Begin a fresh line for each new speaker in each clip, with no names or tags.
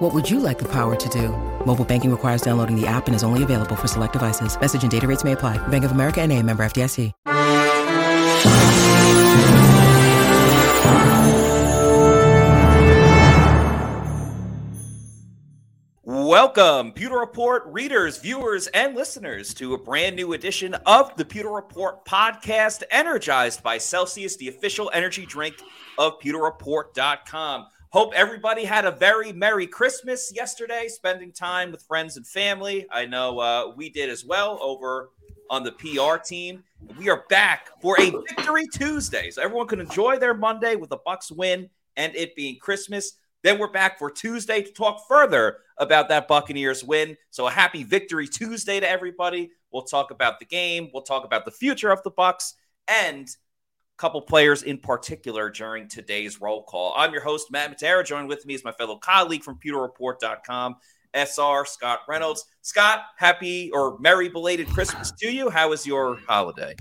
What would you like the power to do? Mobile banking requires downloading the app and is only available for select devices. Message and data rates may apply. Bank of America and a member FDIC.
Welcome, Pewter Report readers, viewers, and listeners to a brand new edition of the Pewter Report podcast, energized by Celsius, the official energy drink of pewterreport.com. Hope everybody had a very Merry Christmas yesterday, spending time with friends and family. I know uh, we did as well over on the PR team. We are back for a Victory Tuesday, so everyone can enjoy their Monday with a Bucs win and it being Christmas. Then we're back for Tuesday to talk further about that Buccaneers win. So a happy Victory Tuesday to everybody. We'll talk about the game. We'll talk about the future of the Bucs and couple players in particular during today's roll call. I'm your host Matt Matera. Joined with me is my fellow colleague from PewterReport.com, SR Scott Reynolds. Scott, happy or merry belated Christmas to you. How was your holiday?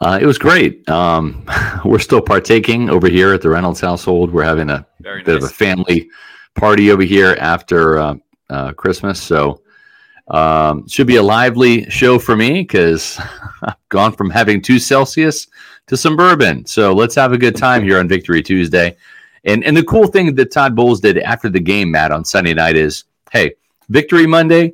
Uh, it was great. Um, we're still partaking over here at the Reynolds household. We're having a Very bit nice. of a family party over here after uh, uh, Christmas. So, um, should be a lively show for me because I've gone from having two Celsius to some bourbon. So let's have a good time here on Victory Tuesday. And and the cool thing that Todd Bowles did after the game, Matt, on Sunday night is, hey, Victory Monday,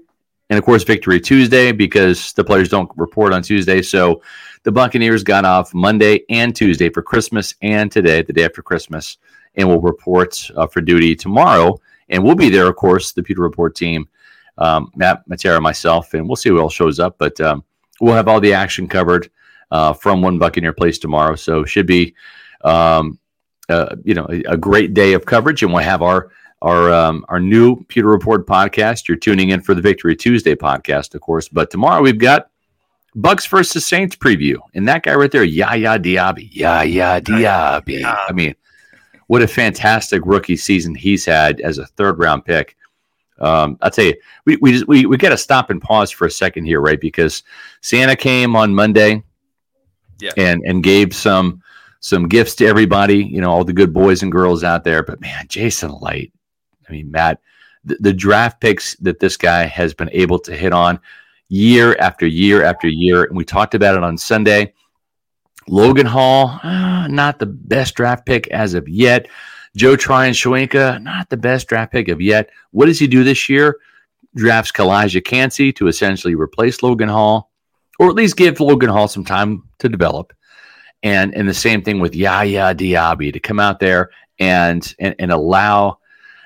and of course Victory Tuesday because the players don't report on Tuesday. So the Buccaneers got off Monday and Tuesday for Christmas and today, the day after Christmas, and will report uh, for duty tomorrow. And we'll be there, of course, the Pewter Report team, um, Matt Matera, myself, and we'll see who else shows up. But um, we'll have all the action covered uh, from one Buccaneer place tomorrow. So should be, um, uh, you know, a, a, great day of coverage, and we'll have our our um, our new Pewter Report podcast. You're tuning in for the Victory Tuesday podcast, of course. But tomorrow we've got Bucs versus Saints preview, and that guy right there, Yaya Diaby, Yaya Diaby. I mean, what a fantastic rookie season he's had as a third round pick. Um, I'll tell you, we we just, we we got to stop and pause for a second here, right? Because Santa came on Monday, yeah, and and gave some some gifts to everybody, you know, all the good boys and girls out there. But man, Jason Licht, I mean, Matt, the, the draft picks that this guy has been able to hit on year after year after year. And we talked about it on Sunday. Logan Hall, uh, not the best draft pick as of yet. Joe Tryon-Shoyinka, not the best draft pick of yet. What does he do this year? Drafts Calijah Kancey to essentially replace Logan Hall, or at least give Logan Hall some time to develop. And and the same thing with Yaya Diaby to come out there and and, and allow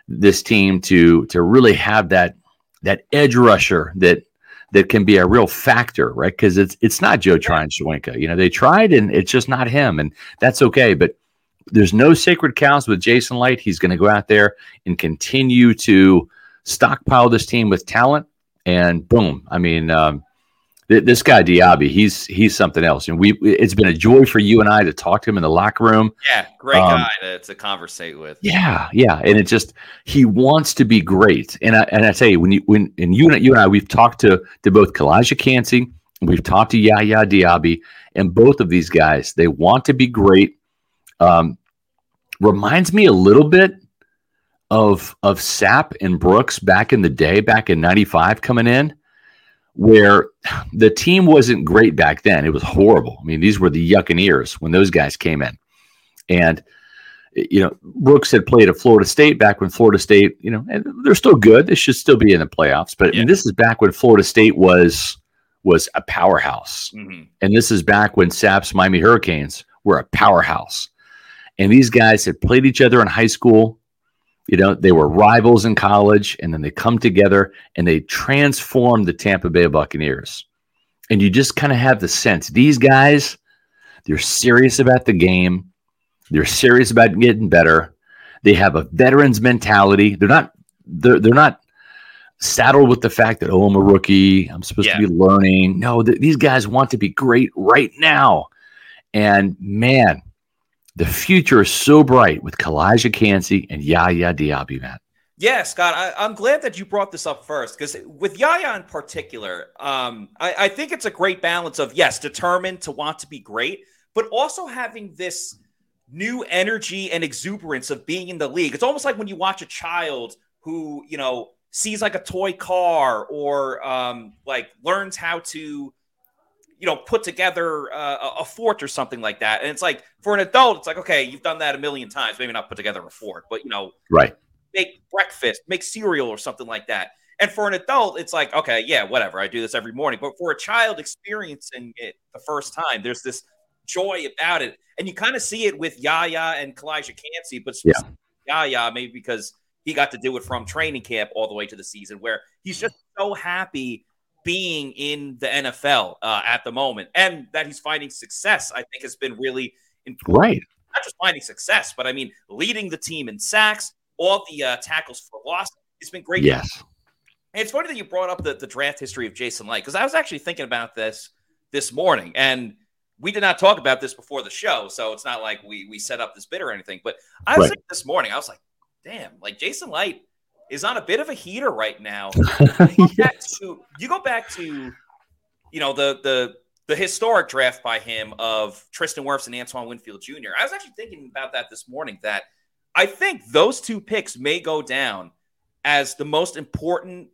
this team to to really have that that edge rusher that that can be a real factor, right? Because it's it's not Joe Tryon-Shoyinka. You know, they tried and it's just not him, and that's okay. But there's no sacred cows with Jason Licht. He's going to go out there and continue to stockpile this team with talent, and boom. I mean, um, this guy Diaby, he's he's something else, and we it's been a joy for you and I to talk to him in the locker room.
Yeah, great um, guy to, to conversate with.
Yeah, yeah, and it just he wants to be great, and I and I tell you when you when and you and you and I we've talked to to both Calijah Kancey, we've talked to Yaya Diaby, and both of these guys they want to be great. Um, reminds me a little bit of of Sapp and Brooks back in the day, back in '95, coming in where the team wasn't great back then. It was horrible. I mean, these were the Yuccaneers when those guys came in. And, you know, Brooks had played at Florida State back when Florida State, you know, and they're still good. They should still be in the playoffs. But yeah. this is back when Florida State was was a powerhouse. Mm-hmm. And this is back when Sapp's Miami Hurricanes were a powerhouse. And these guys had played each other in high school you know, they were rivals in college, and then they come together and they transform the Tampa Bay Buccaneers. And you just kind of have the sense these guys, they're serious about the game, they're serious about getting better. They have a veterans mentality. They're not they're, they're not saddled with the fact that oh I'm a rookie, I'm supposed yeah. to be learning. No, th- these guys want to be great right now, and man, the future is so bright with Calijah Kancey and Yaya Diaby, Matt.
Yeah, Scott, I, am glad that you brought this up first because with Yaya in particular, um, I, I think it's a great balance of yes, determined to want to be great, but also having this new energy and exuberance of being in the league. It's almost like when you watch a child who, you know, sees like a toy car or um, like learns how to you know put together uh, a fort or something like that. And it's like for an adult it's like okay you've done that a million times maybe not put together a fort but you know
right.
make breakfast make cereal or something like that. And for an adult it's like okay yeah whatever i do this every morning. But for a child experiencing it the first time there's this joy about it. And you kind of see it with yaya and Calijah Kancey but yeah. yaya maybe because he got to do it from training camp all the way to the season where he's just so happy being in the NFL uh, at the moment and that he's finding success, I think has been really important.
Right.
Not just finding success, but I mean, leading the team in sacks, all the uh, tackles for loss. It's been great.
Yes.
And it's funny that you brought up the, the draft history of Jason Licht because I was actually thinking about this this morning and we did not talk about this before the show. So it's not like we, we set up this bid or anything, but I was right. thinking this morning, I was like, damn, like Jason Licht is on a bit of a heater right now. You go, yes. to, you go back to, you know, the the the historic draft by him of Tristan Wirfs and Antoine Winfield Jr. I was actually thinking about that this morning. That I think those two picks may go down as the most important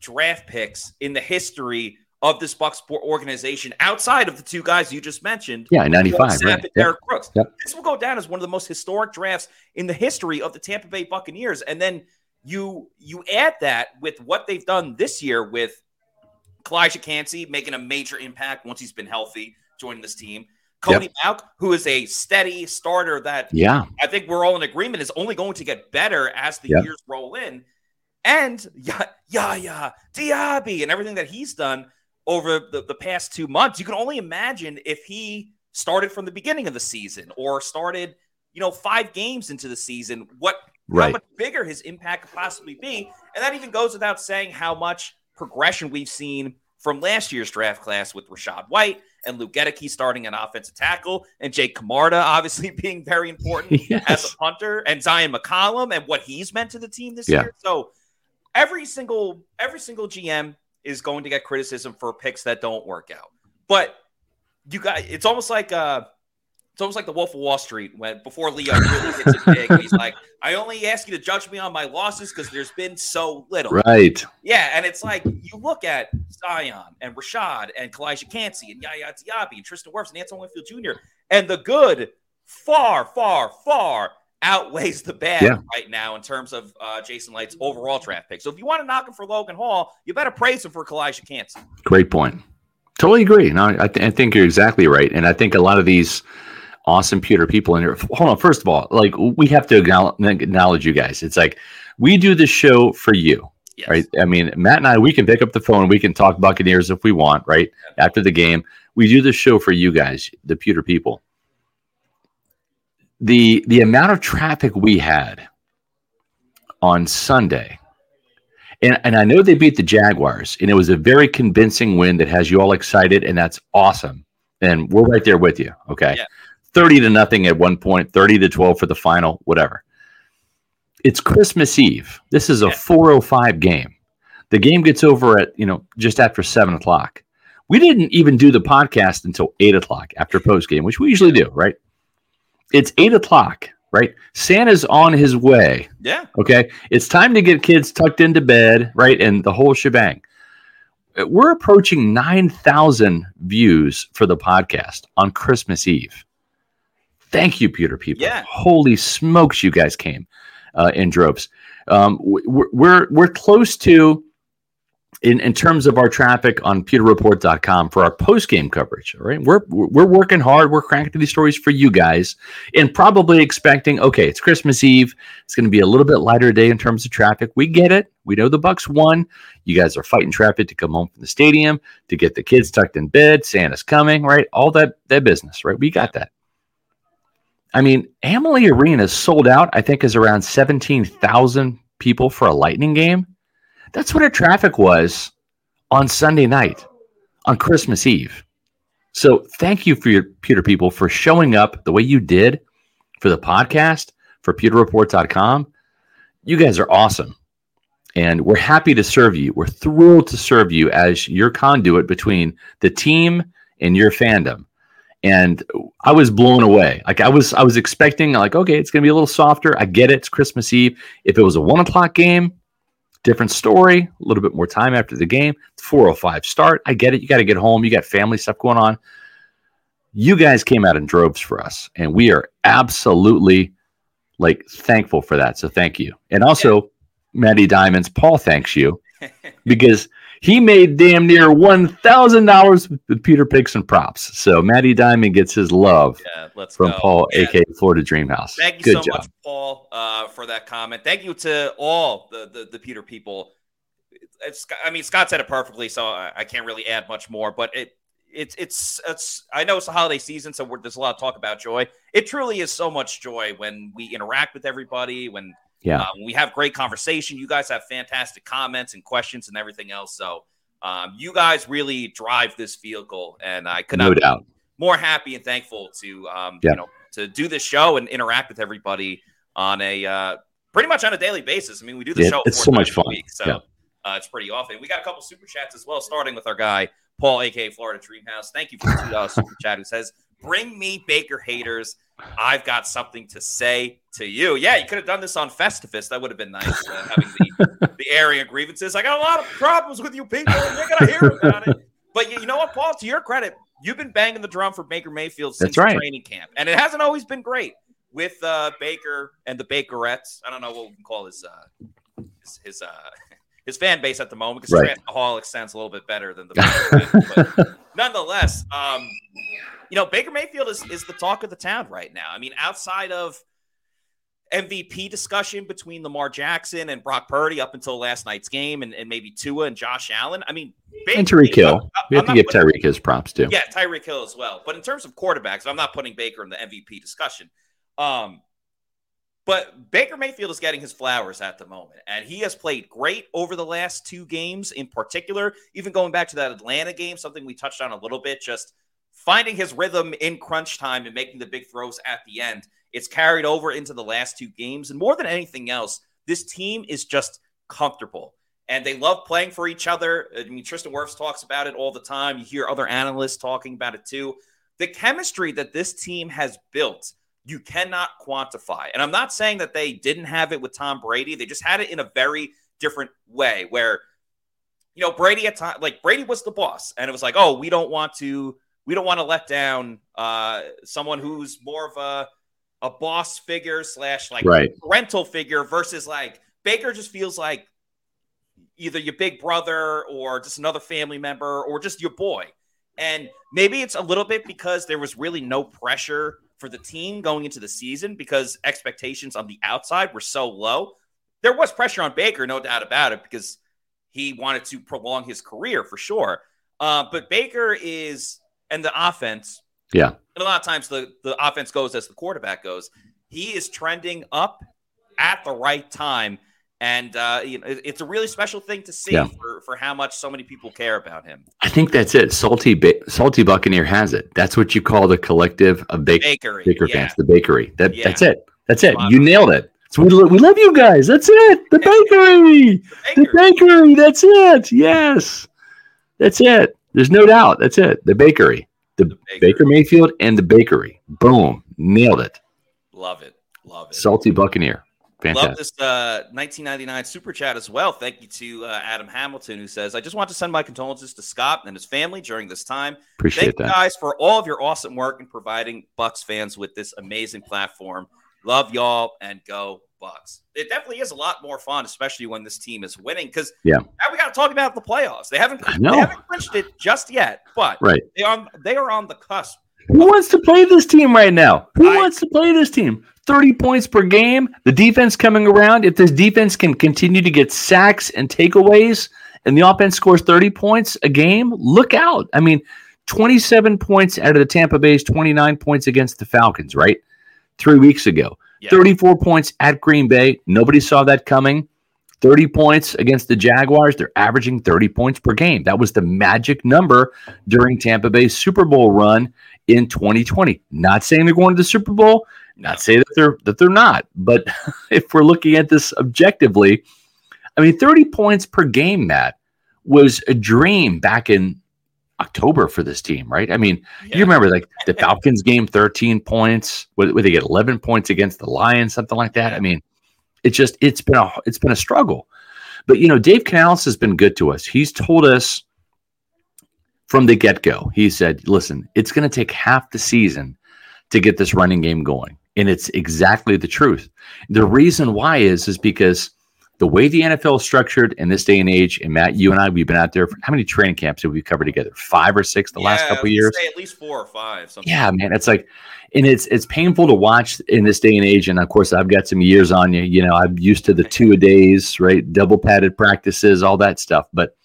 draft picks in the history of this Buck Sport organization outside of the two guys you just mentioned.
Yeah, 95. Right.
Yep. Brooks. Yep. This will go down as one of the most historic drafts in the history of the Tampa Bay Buccaneers. And then you you add that with what they've done this year with Calijah Kancey making a major impact once he's been healthy, joining this team. Cody yep. Mauch, who is a steady starter that
yeah,
I think we're all in agreement is only going to get better as the yep. years roll in. And yeah, yeah, yeah, Diaby and everything that he's done over the, the past two months. You can only imagine if he started from the beginning of the season or started, you know, five games into the season, what right. how much bigger his impact could possibly be. And that even goes without saying how much progression we've seen from last year's draft class with Rachaad White and Luke Goedeke starting an offensive tackle, and Jake Camarda obviously being very important yes. as a punter, and Zyon McCollum and what he's meant to the team this yeah. year. So every single every single GM is going to get criticism for picks that don't work out. But you got it's almost like uh it's almost like the Wolf of Wall Street when before Leo really hits it big. he's like, I only ask you to judge me on my losses because there's been so little.
Right.
Yeah, and it's like you look at Zyon and Rachaad and Calijah Kancey and Yaya Diaby and Tristan Wirfs and Antoine Winfield Jr. and the good far, far, far outweighs the bad yeah. right now in terms of uh, Jason Licht's overall draft pick. So if you want to knock him for Logan Hall, you better praise him for Calijah Kancey.
Great point. Totally agree. No, I, th- I, think you're exactly right, and I think a lot of these awesome pewter people in here. Hold on, first of all, like we have to acknowledge you guys. It's like we do this show for you. Yes. Right. I mean, Matt and I, we can pick up the phone. We can talk Buccaneers if we want. Right after the game, we do this show for you guys, the pewter people the the amount of traffic we had on Sunday, and, and I know they beat the Jaguars, and it was a very convincing win that has you all excited, and that's awesome. And we're right there with you. Okay. Yeah. 30 to nothing at one point, 30 to 12 for the final, whatever. It's Christmas Eve. This is a yeah. 405 game. The game gets over at, you know, just after seven o'clock. We didn't even do the podcast until eight o'clock after post game, which we usually do, right? it's eight o'clock, right? Santa's on his way.
Yeah.
Okay. It's time to get kids tucked into bed, right? And the whole shebang. We're approaching 9,000 views for the podcast on Christmas Eve. Thank you, Pewter people.
Yeah.
Holy smokes, you guys came uh, in droves. Um, we're, we're, we're close to in, in terms of our traffic on pewterreport.com for our post game coverage. All right. We're, we're working hard. We're cranking these stories for you guys and probably expecting, okay, it's Christmas Eve. It's going to be a little bit lighter day in terms of traffic. We get it. We know the Bucs won. You guys are fighting traffic to come home from the stadium, to get the kids tucked in bed. Santa's coming, right? All that, that business, right? We got that. I mean, Amalie Arena is sold out, I think, is around 17,000 people for a Lightning game. That's what our traffic was on Sunday night, on Christmas Eve. So thank you for your Pewter people for showing up the way you did for the podcast, for pewterreport.com. You guys are awesome. And we're happy to serve you. We're thrilled to serve you as your conduit between the team and your fandom. And I was blown away. Like I was, I was expecting, like, okay, it's gonna be a little softer. I get it. It's Christmas Eve. If it was a one o'clock game, different story. A little bit more time after the game. 405 start. I get it. You got to get home. You got family stuff going on. You guys came out in droves for us, and we are absolutely like thankful for that. So thank you. And also, Matty Diamonds, Paul thanks you because he made damn near one thousand dollars with Pewter Picks and props. So Matty Diamond gets his love yeah, let's from go. Paul, yeah. aka Florida Dream House.
Thank you Good so job. much, Paul, uh, for that comment. Thank you to all the the, the Pewter people. It's, I mean, Scott said it perfectly, so I, I can't really add much more. But it it's it's it's I know it's the holiday season, so there's a lot of talk about joy. It truly is so much joy when we interact with everybody, when yeah, uh, we have great conversation. You guys have fantastic comments and questions and everything else. So um, you guys really drive this vehicle, and I could not no doubt. more happy and thankful to um, yeah. you know to do this show and interact with everybody on a uh, pretty much on a daily basis. I mean, we do the yeah, show.
It's so much fun. Week,
so yeah. uh, it's pretty often. We got a couple super chats as well, starting with our guy Paul, aka Florida Dreamhouse. Thank you for the two dollars super chat. Who says, "Bring me Baker haters." I've got something to say to you. Yeah, you could have done this on Festivus. That would have been nice, uh, having the, the area grievances. I got a lot of problems with you people, and you're going to hear about it. But you, you, know what, Paul? To your credit, you've been banging the drum for Baker Mayfield since right. training camp, and it hasn't always been great with uh, Baker and the Bakerettes. I don't know what we can call his uh, his, his uh, his fan base at the moment because right. Transaholic sounds a little bit better than the. but nonetheless, um, you know, Baker Mayfield is, is the talk of the town right now. I mean, outside of MVP discussion between Lamar Jackson and Brock Purdy up until last night's game, and, and maybe Tua and Josh Allen. I mean,
Baker, and Tyreek Hill. We have I'm to give Tyreek his props too.
Yeah, Tyreek Hill as well. But in terms of quarterbacks, I'm not putting Baker in the MVP discussion. Um, but Baker Mayfield is getting his flowers at the moment, and he has played great over the last two games in particular. Even going back to that Atlanta game, something we touched on a little bit, just finding his rhythm in crunch time and making the big throws at the end. It's carried over into the last two games. And more than anything else, this team is just comfortable and they love playing for each other. I mean, Tristan Wirfs talks about it all the time. You hear other analysts talking about it too. The chemistry that this team has built, you cannot quantify. And I'm not saying that they didn't have it with Tom Brady, they just had it in a very different way where, you know, Brady at time, like Brady was the boss, and it was like, oh, we don't want to we don't want to let down uh, someone who's more of a a boss figure slash like right. parental figure versus like Baker just feels like either your big brother or just another family member or just your boy. And maybe it's a little bit because there was really no pressure for the team going into the season because expectations on the outside were so low. There was pressure on Baker, no doubt about it, because he wanted to prolong his career for sure. Uh, but Baker is and the offense.
Yeah.
And a lot of times the, the offense goes as the quarterback goes. He is trending up at the right time. And uh, you know, it's a really special thing to see yeah. for, for how much so many people care about him.
I think that's it. Salty ba- Salty Buccaneer has it. That's what you call the collective of ba- bakery, Baker yeah. fans. The bakery. That yeah. that's it. That's it. You nailed it. So we, we love you guys. That's it. The bakery. the bakery. The bakery. That's it. Yes. That's it. There's no doubt. That's it. The bakery. The, the bakery. Baker Mayfield and the bakery. Boom. Nailed it.
Love it. Love it.
Salty Buccaneer. Fantastic.
Love this uh, 1999 super chat as well. Thank you to uh, Adam Hamilton who says, "I just want to send my condolences to Scott and his family during this time.
Appreciate
Thank
that,
you guys, for all of your awesome work in providing Bucs fans with this amazing platform. Love y'all and go Bucs. It definitely is a lot more fun, especially when this team is winning. Because
yeah,
now we got to talk about the playoffs. They haven't they haven't clinched it just yet, but
right,
they on they are on the cusp.
Who wants to play this team right now? Who I, wants to play this team? 30 points per game. The defense coming around. If this defense can continue to get sacks and takeaways and the offense scores 30 points a game, look out. I mean, 27 points out of the Tampa Bay's 29 points against the Falcons, right? Three weeks ago. Yeah. 34 points at Green Bay. Nobody saw that coming. 30 points against the Jaguars. They're averaging 30 points per game. That was the magic number during Tampa Bay's Super Bowl run in 2020. Not saying they're going to the Super Bowl, not saying that they're that they're not, but if we're looking at this objectively, I mean 30 points per game, Matt, was a dream back in October for this team, right? I mean, yeah. you remember like the Falcons game, 13 points, where, they get 11 points against the Lions, something like that. I mean, it's just it's been a it's been a struggle. But you know, Dave Canales has been good to us. He's told us from the get-go. He said, "Listen, it's going to take half the season to get this running game going." And it's exactly the truth. The reason why is is because the way the NFL is structured in this day and age, and Matt, you and I, we've been out there. For, how many training camps have we covered together? Five or six the yeah, last couple years.
at least four or five.
Yeah, man, it's like, and it's it's painful to watch in this day and age. And of course, I've got some years on you. You know, I'm used to the two a days, right? Double padded practices, all that stuff. But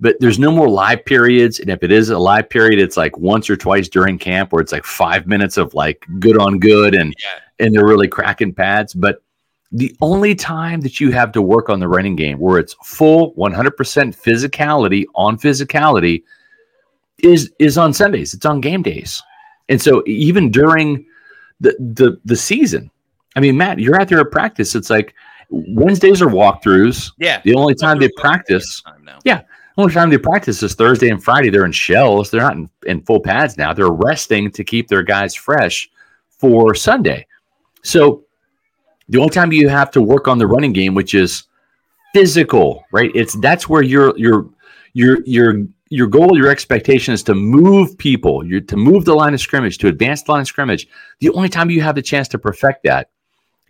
but there's no more live periods. And if it is a live period, it's like once or twice during camp, where it's like five minutes of like good on good, and yeah. and they're really cracking pads, but the only time that you have to work on the running game where it's full 100% physicality on physicality is is on Sundays. It's on game days. And so even during the the the season, I mean, Matt, you're out there at practice. It's like Wednesdays are walkthroughs.
Yeah.
The only time they practice. Yeah. The only time they practice is Thursday and Friday. They're in shells. They're not in, in full pads now. They're resting to keep their guys fresh for Sunday. So the only time you have to work on the running game, which is physical, right? It's that's where your your your your your goal, your expectation is to move people, you to move the line of scrimmage, to advance the line of scrimmage. The only time you have the chance to perfect that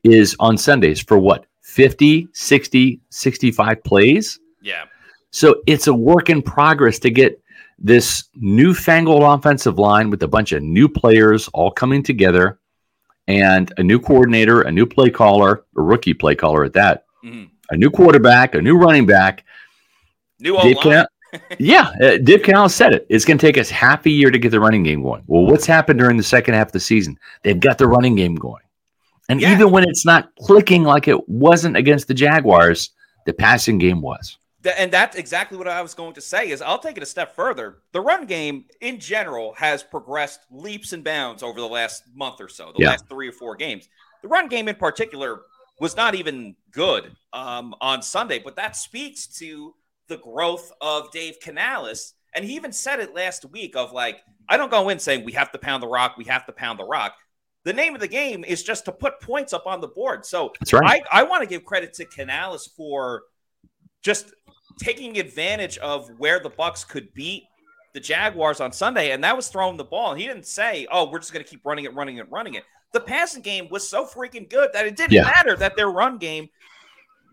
is on Sundays for what? 50, 60, 65 plays?
Yeah.
So it's a work in progress to get this newfangled offensive line with a bunch of new players all coming together and a new coordinator, a new play caller, a rookie play caller at that, mm-hmm. a new quarterback, a new running back.
New Can-
yeah, uh, Dave Canales said it. It's going to take us half a year to get the running game going. Well, what's happened during the second half of the season? They've got the running game going. And yeah. even when it's not clicking like it wasn't against the Jaguars, the passing game was
and that's exactly what I was going to say is I'll take it a step further. The run game in general has progressed leaps and bounds over the last month or so, the yeah. last three or four games. The run game in particular was not even good um, on Sunday, but that speaks to the growth of Dave Canales. And he even said it last week of like, I don't go in saying we have to pound the rock, we have to pound the rock. The name of the game is just to put points up on the board. So
That's right.
I, I want to give credit to Canales for just taking advantage of where the Bucs could beat the Jaguars on Sunday, and that was throwing the ball. He didn't say, "Oh, we're just going to keep running it, running it, running it." The passing game was so freaking good that it didn't yeah. matter that their run game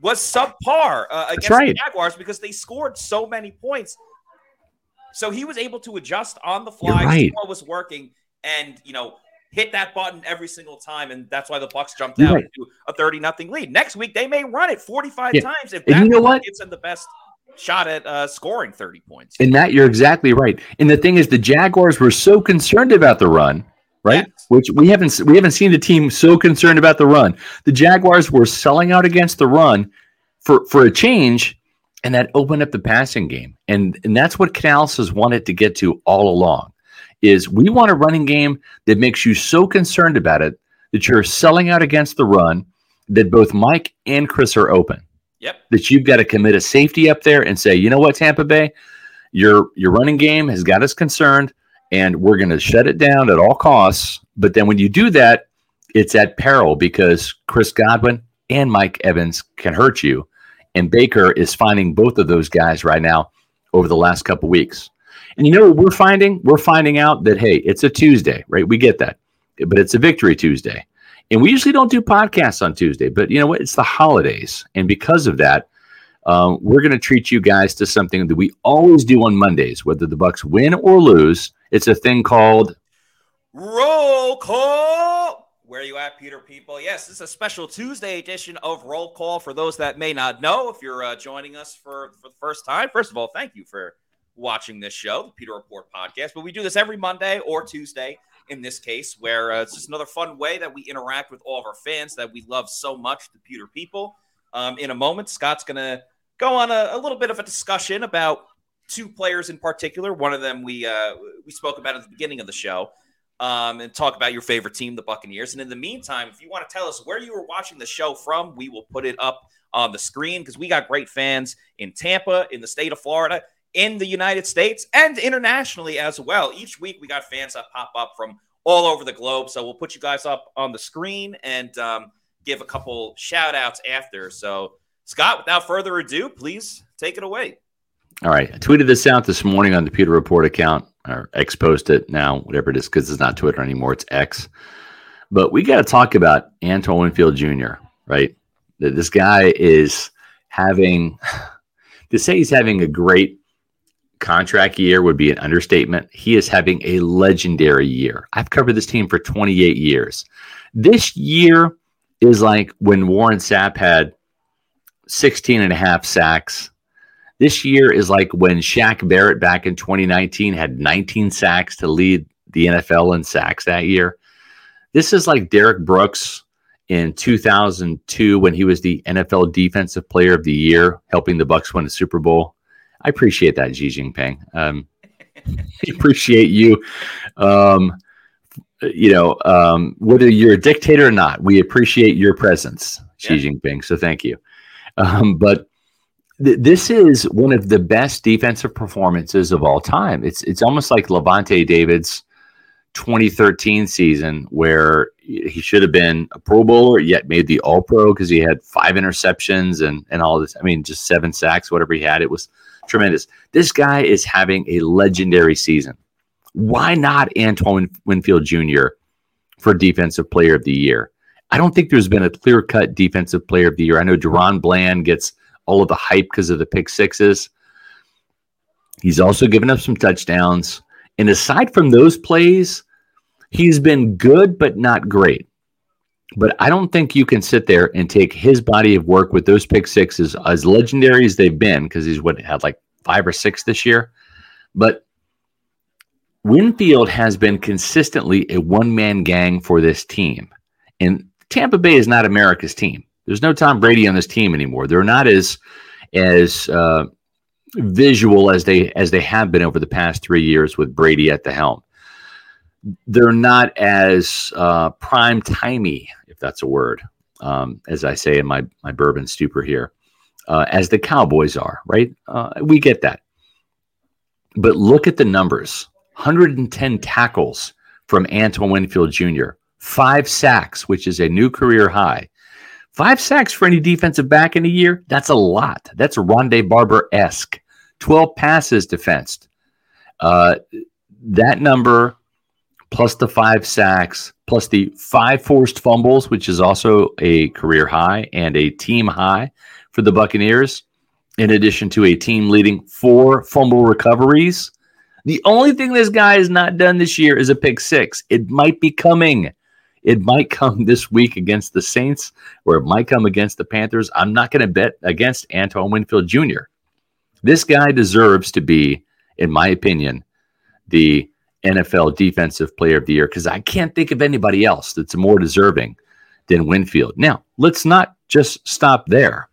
was subpar uh, against right. the Jaguars because they scored so many points. So he was able to adjust on the fly.
Right.
What was working, and you know, hit that button every single time, and that's why the Bucs jumped out right. to a thirty nothing lead. Next week they may run it forty five yeah. times if that
you know what?
gets them the best shot at uh, scoring 30 points.
And that you're exactly right. And the thing is, the Jaguars were so concerned about the run, right? Yes. Which we haven't we haven't seen the team so concerned about the run. The Jaguars were selling out against the run for for a change, and that opened up the passing game. And and that's what Canales has wanted to get to all along. Is we want a running game that makes you so concerned about it that you're selling out against the run that both Mike and Chris are open.
Yep.
That you've got to commit a safety up there and say, you know what, Tampa Bay, your your running game has got us concerned, and we're going to shut it down at all costs. But then when you do that, it's at peril because Chris Godwin and Mike Evans can hurt you, and Baker is finding both of those guys right now over the last couple weeks. And you know what we're finding? We're finding out that hey, it's a Tuesday, right? We get that, but it's a Victory Tuesday. And we usually don't do podcasts on Tuesday, but you know what? It's the holidays. And because of that, um, we're going to treat you guys to something that we always do on Mondays, whether the Bucs win or lose. It's a thing called
Roll Call. Where you at, Pewter people? Yes, this is a special Tuesday edition of Roll Call for those that may not know. If you're uh, joining us for, for the first time, first of all, thank you for watching this show, the Pewter Report podcast. But we do this every Monday or Tuesday in this case, where uh, it's just another fun way that we interact with all of our fans that we love so much, the Pewter people. Um, in a moment, Scott's going to go on a, a, little bit of a discussion about two players in particular. One of them we uh, we spoke about at the beginning of the show, um, and talk about your favorite team, the Buccaneers. And in the meantime, if you want to tell us where you were watching the show from, we will put it up on the screen because we got great fans in Tampa, in the state of Florida, in the United States, and internationally as well. Each week we got fans that pop up from all over the globe. So we'll put you guys up on the screen and um, give a couple shout outs after. So, Scott, without further ado, please take it away.
All right. I tweeted this out this morning on the Pewter Report account, or X it now, whatever it is, because it's not Twitter anymore, it's X. But we got to talk about Antoine Winfield Jr., right? This guy is having, to say he's having a great contract year would be an understatement. He is having a legendary year. I've covered this team for 28 years. This year is like when Warren Sapp had 16 and a half sacks. This year is like when Shaq Barrett back in 2019 had 19 sacks to lead the NFL in sacks that year. This is like Derrick Brooks in 2002 when he was the NFL Defensive Player of the Year, helping the Bucs win the Super Bowl. I appreciate that, Xi Jinping. Um, appreciate you. Um, you know, um, whether you're a dictator or not, we appreciate your presence, Xi yeah. Jinping. So thank you. Um, but th- this is one of the best defensive performances of all time. It's it's almost like Lavonte David's 2013 season where he should have been a Pro Bowler, yet made the All Pro because he had five interceptions and and all this. I mean, just seven sacks, whatever he had. It was tremendous. This guy is having a legendary season. Why not Antoine Winfield Jr. for Defensive Player of the Year? I don't think there's been a clear cut Defensive Player of the Year. I know DaRon Bland gets all of the hype because of the pick sixes. He's also given up some touchdowns. And aside from those plays, he's been good, but not great. But I don't think you can sit there and take his body of work with those pick sixes as legendary as they've been, because he's what had like five or six this year. But Winfield has been consistently a one man gang for this team. And Tampa Bay is not America's team. There's no Tom Brady on this team anymore. They're not as as uh, visual as they as they have been over the past three years with Brady at the helm. They're not as uh, prime timey, that's a word, um, as I say in my my bourbon stupor here, uh, as the Cowboys are. Right? Uh, we get that, but look at the numbers: 110 tackles from Antoine Winfield Jr., five sacks, which is a new career high. Five sacks for any defensive back in a year, that's a lot. That's Rondé Barber esque. 12 passes defensed. Uh, that number, plus the five sacks, plus the five forced fumbles, which is also a career high and a team high for the Buccaneers, in addition to a team leading four fumble recoveries. The only thing this guy has not done this year is a pick six. It might be coming. It might come this week against the Saints, or it might come against the Panthers. I'm not going to bet against Antoine Winfield Jr. This guy deserves to be, in my opinion, the NFL Defensive Player of the Year because I can't think of anybody else that's more deserving than Winfield. Now, let's not just stop there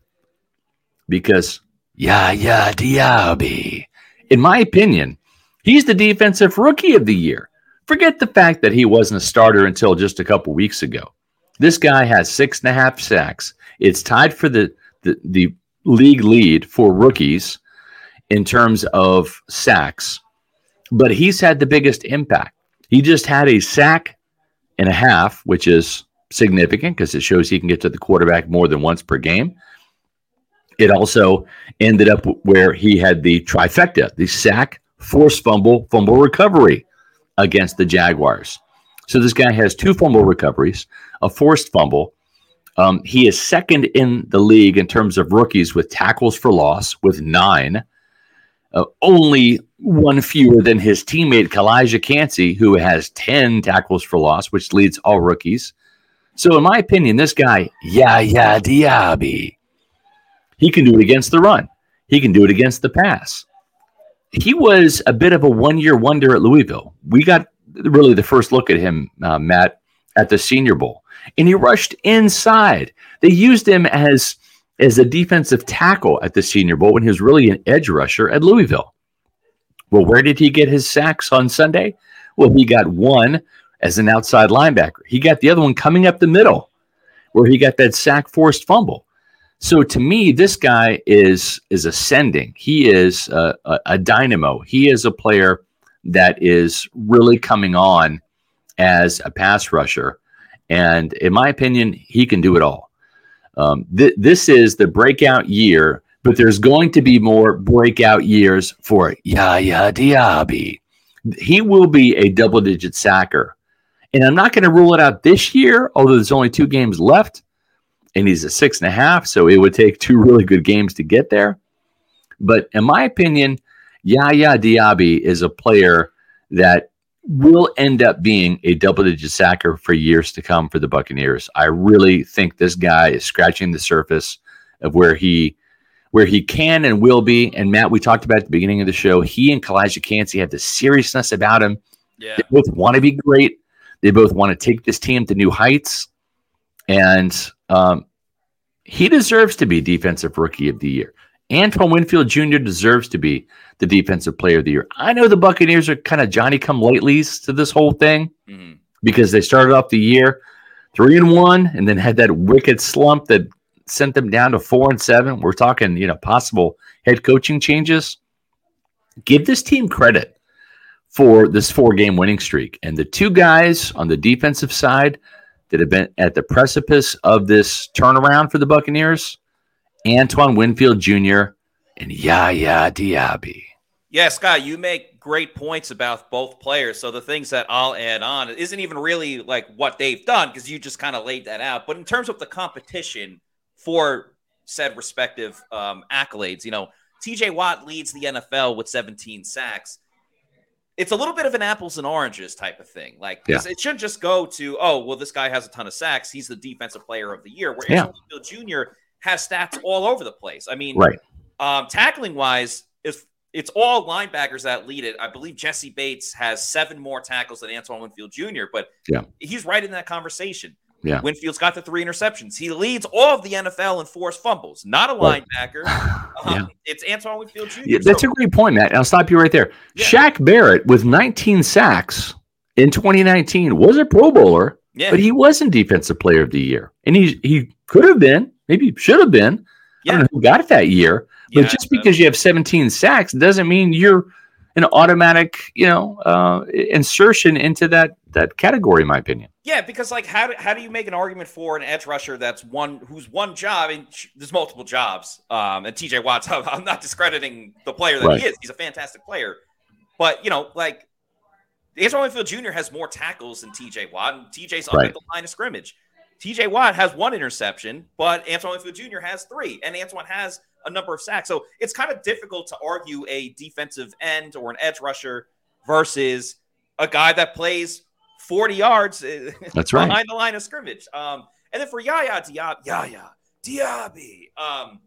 because, yeah, yeah, Diaby. In my opinion, he's the Defensive Rookie of the Year. Forget the fact that he wasn't a starter until just a couple weeks ago. This guy has six and a half sacks. It's tied for the, the, the league lead for rookies in terms of sacks, but he's had the biggest impact. He just had a sack and a half, which is significant because it shows he can get to the quarterback more than once per game. It also ended up where he had the trifecta the sack, force fumble, fumble recovery against the Jaguars. So this guy has two fumble recoveries, a forced fumble. Um, he is second in the league in terms of rookies with tackles for loss with nine. Uh, only one fewer than his teammate Calijah Kancey, who has 10 tackles for loss, which leads all rookies. So, in my opinion, this guy, Yaya Diaby, he can do it against the run. He can do it against the pass he was a bit of a one year wonder at Louisville. We got really the first look at him, uh, Matt, at the Senior Bowl, and he rushed inside. They used him as as a defensive tackle at the Senior Bowl when he was really an edge rusher at Louisville. Well, where did he get his sacks on Sunday? Well, he got one as an outside linebacker. He got the other one coming up the middle, where he got that sack forced fumble. So to me, this guy is is ascending. He is a, a, a dynamo. He is a player that is really coming on as a pass rusher, and in my opinion, he can do it all. Um, th- this is the breakout year, but there's going to be more breakout years for Yaya Diaby. He will be a double digit sacker. And I'm not going to rule it out this year, although there's only two games left and he's a six and a half. So it would take two really good games to get there. But in my opinion, Yaya Diaby is a player that will end up being a double digit sacker for years to come for the Buccaneers. I really think this guy is scratching the surface of where he where he can and will be. And Matt, we talked about at the beginning of the show, he and Calijah Kancey have the seriousness about him. Yeah. They both want to be great. They both want to take this team to new heights. And um, he deserves to be Defensive Rookie of the Year. Antoine Winfield Jr. deserves to be the Defensive Player of the Year. I know the Buccaneers are kind of Johnny come latelys to this whole thing mm-hmm. because they started off the year three and one and then had that wicked slump that sent them down to four and seven. We're talking, you know, possible head coaching changes. Give this team credit for this four game winning streak. And the two guys on the defensive side that have been at the precipice of this turnaround for the Buccaneers Antoine Winfield Jr. and Yaya Diaby.
Yeah, Scott, you make great points about both players. So the things that I'll add on is isn't even really like what they've done because you just kind of laid that out. But in terms of the competition for said respective um, accolades, you know, TJ Watt leads the NFL with 17 sacks it's a little bit of an apples and oranges type of thing. Like yeah. it shouldn't just go to, oh, well, this guy has a ton of sacks. He's the defensive player of the year. Where yeah. Field Jr. has stats all over the place. I mean,
right.
Um, tackling wise, if it's all linebackers that lead it. I believe Jessie Bates has seven more tackles than Antoine Winfield Jr., but
yeah,
he's right in that conversation.
Yeah.
Winfield's got the three interceptions. He leads all of the NFL in forced fumbles. Not a linebacker. Um, yeah. It's Antoine Winfield Jr.
Yeah, that's so, a great point, Matt. I'll stop you right there. Yeah. Shaq Barrett with 19 sacks in 2019 was a Pro Bowler, yeah. but he wasn't Defensive Player of the Year, and he he could have been, maybe should have been. Yeah. I don't know who got it that year, but yeah, just because you have 17 sacks doesn't mean you're an automatic, you know, uh, insertion into that that category, in my opinion.
Yeah, because like, how do, how do you make an argument for an edge rusher that's one who's one job and there's multiple jobs? Um, and TJ Watts, I'm not discrediting the player that right. he is. He's a fantastic player, but you know, like Antoine Winfield Jr. has more tackles than TJ Watt, and TJ's right. up at the line of scrimmage. TJ Watt has one interception, but Antoine Winfield Jr. has three, and Antoine has a number of sacks. So it's kind of difficult to argue a defensive end or an edge rusher versus a guy that plays 40 yards uh,
That's right.
behind the line of scrimmage. Um, and then for Yaya Diab, Yaya Diaby, um,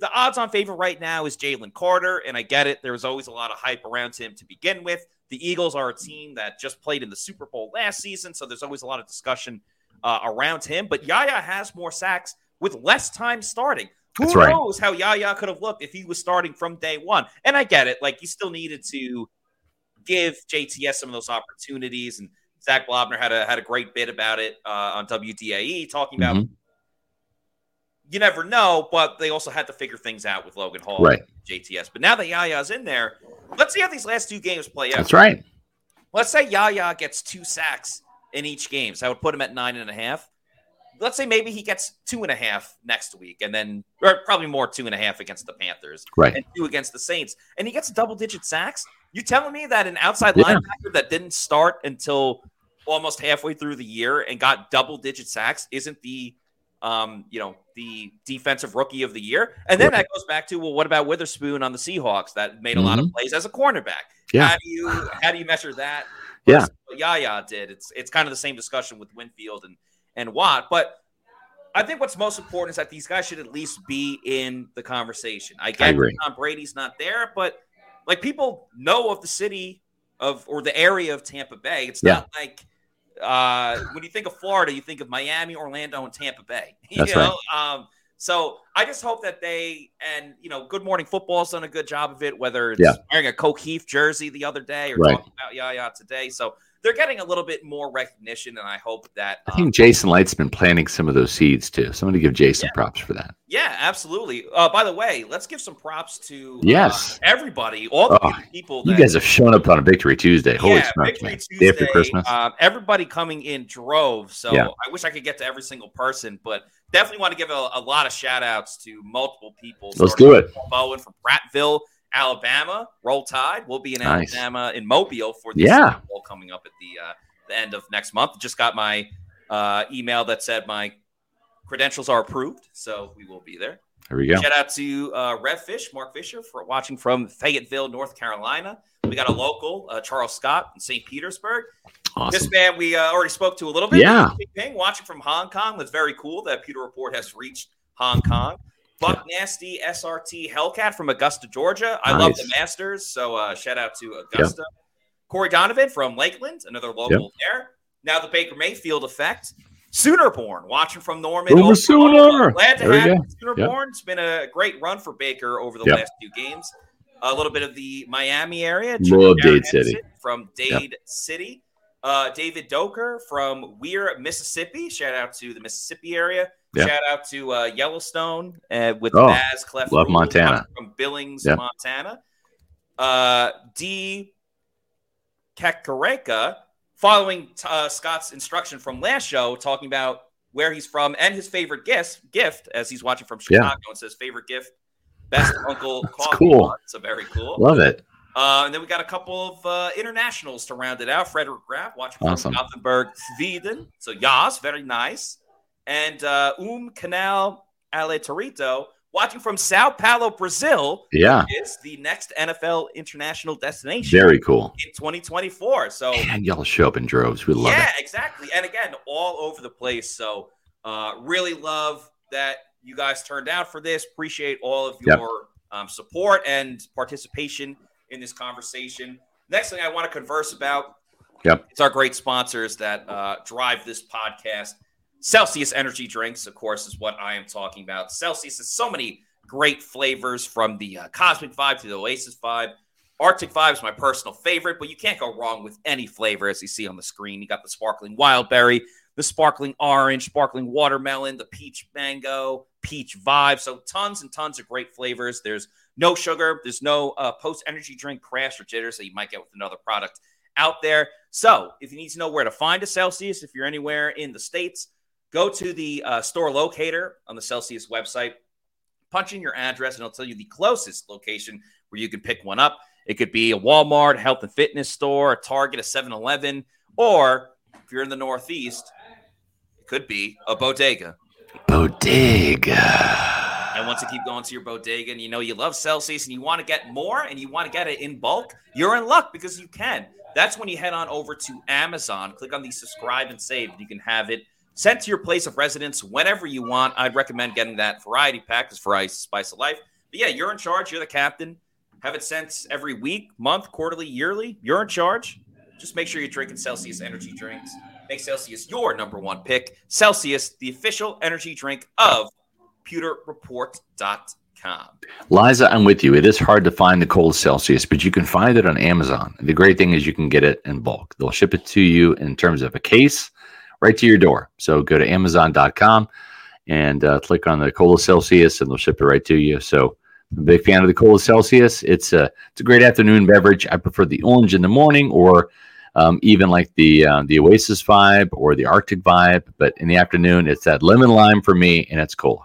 the odds on favor right now is Jalen Carter, and I get it. There was always a lot of hype around him to begin with. The Eagles are a team that just played in the Super Bowl last season, so there's always a lot of discussion uh, around him. But Yaya has more sacks with less time starting. Who That's knows right. how Yaya could have looked if he was starting from day one? And I get it. Like, you still needed to give JTS some of those opportunities. And Zach Blobner had a had a great bit about it uh, on WDAE, talking about mm-hmm. you never know, but they also had to figure things out with Logan Hall,
right?
JTS. But now that Yaya's in there, let's see how these last two games play out.
That's right.
Let's say Yaya gets two sacks in each game, so I would put him at nine and a half. Let's say maybe he gets two and a half next week, and then or probably more two and a half against the Panthers,
right?
And two against the Saints, and he gets double digit sacks. You telling me that an outside yeah. linebacker that didn't start until almost halfway through the year and got double digit sacks isn't the um, you know, the defensive rookie of the year. And then right. that goes back to well, what about Witherspoon on the Seahawks that made a mm-hmm. lot of mm-hmm. plays as a cornerback?
Yeah.
How do you how do you measure that?
Yeah.
What Yaya did. It's it's kind of the same discussion with Winfield and and Watt, but I think what's most important is that these guys should at least be in the conversation. I get I Tom Brady's not there, but like people know of the city of or the area of Tampa Bay. It's yeah. not like uh, when you think of Florida, you think of Miami, Orlando, and Tampa Bay. You
That's
know,
right.
um, So I just hope that they and you know, Good Morning Football's done a good job of it. Whether it's
Yeah.
wearing a Coke Heath jersey the other day or
Right.
talking about Yaya today, so they're getting a little bit more recognition, and I hope that
I
um,
think Jason Licht's been planting some of those seeds too. Somebody give Jason props for that.
Yeah, absolutely. Uh, by the way, let's give some props to uh,
Yes.
everybody, all the
Oh,
people.
You guys have shown up on a Victory Tuesday. Holy
yeah,
smokes, man.
Tuesday.
Day after Christmas.
Um, everybody coming in drove. So
Yeah.
I wish I could get to every single person, but definitely want to give a, a lot of shout outs to multiple people.
Let's do it.
Bowen from Prattville, Alabama. Roll Tide. We'll be in
Nice.
Alabama in Mobile for the
Yeah.
Super Bowl coming up at the uh, the end of next month. Just got my uh, email that said my credentials are approved, so we will be there.
There we go.
Shout out to uh, Rev Fish, Mark Fisher, for watching from Fayetteville, North Carolina. We got a local, uh, Charles Scott in St. Petersburg. This man we uh, already spoke to a little bit.
Yeah.
Ping, watching from Hong Kong. That's very cool that Pewter Report has reached Hong Kong. Buck Nasty SRT Hellcat from Augusta, Georgia. I love the Masters, so uh, shout out to Augusta. Corey Donovan from Lakeland, another local there. Now the Baker Mayfield effect. Soonerborn, watching from Norman.
Boomer
Oklahoma.
Sooner.
Glad to
There
have. Soonerborn. It's been a great run for Baker over the
Yep.
last few games. A little bit of the Miami area.
Love Dade City.
From Dade City. Uh, David Doker from Weir, Mississippi. Shout out to the Mississippi area.
Yeah.
Shout out to uh, Yellowstone uh, with
Oh,
Baz Clef.
love
Rule,
Montana.
From Billings,
Yeah.
Montana. Uh, D. Kakareka, following uh, Scott's instruction from last show, talking about where he's from and his favorite gift, gift as he's watching from
Yeah.
Chicago and says favorite gift, best uncle coffee.
cool.
mug. So very cool.
Love it.
Uh, and then we got a couple of uh, internationals to round it out. Frederick Graf watching from Gothenburg, Sweden. So Yas, very nice. And uh, Um Canal Ale Torito watching from Sao Paulo, Brazil.
Yeah.
It's the next NFL international destination
Very cool.
in 2024. So
And y'all show up in droves. We love
yeah,
it.
Yeah, exactly. And again, all over the place. So uh, really love that you guys turned out for this. Appreciate all of
Yep.
your um, support and participation in this conversation. Next thing I want to converse about
Yep.
it's our great sponsors that uh, drive this podcast. Celsius Energy Drinks, of course, is what I am talking about. Celsius has so many great flavors from the uh, Cosmic Vibe to the Oasis Vibe. Arctic Vibe is my personal favorite, but you can't go wrong with any flavor as you see on the screen. You got the sparkling wild berry, the sparkling orange, sparkling watermelon, the peach mango, peach vibe. So tons and tons of great flavors. There's no sugar. There's no uh, post energy drink crash or jitters that you might get with another product out there. So if you need to know where to find a Celsius, if you're anywhere in the States, go to the uh, store locator on the Celsius website, punch in your address, and it'll tell you the closest location where you can pick one up. It could be a Walmart, a health and fitness store, a Target, a 7 Eleven, or if you're in the Northeast, it could be a bodega.
Bodega.
And once you keep going to your bodega and you know you love Celsius and you want to get more and you want to get it in bulk, you're in luck because you can. That's when you head on over to Amazon, click on the subscribe and save, and you can have it sent to your place of residence whenever you want. I'd recommend getting that variety pack because variety spice of life. But yeah, you're in charge. You're the captain. Have it sent every week, month, quarterly, yearly. You're in charge. Just make sure you're drinking Celsius energy drinks. Make Celsius your number one pick. Celsius, the official energy drink of pewterreport.com.
Liza, I'm with you. It is hard to find the cold Celsius, but you can find it on Amazon. The great thing is you can get it in bulk. They'll ship it to you in terms of a case right to your door. So go to Amazon.com and uh, click on the Cola Celsius, and they'll ship it right to you. So I'm a big fan of the Cola Celsius. It's a it's a great afternoon beverage. I prefer the orange in the morning, or um, even like the uh, the Oasis vibe or the Arctic vibe. But in the afternoon, it's that lemon lime for me, and it's cola.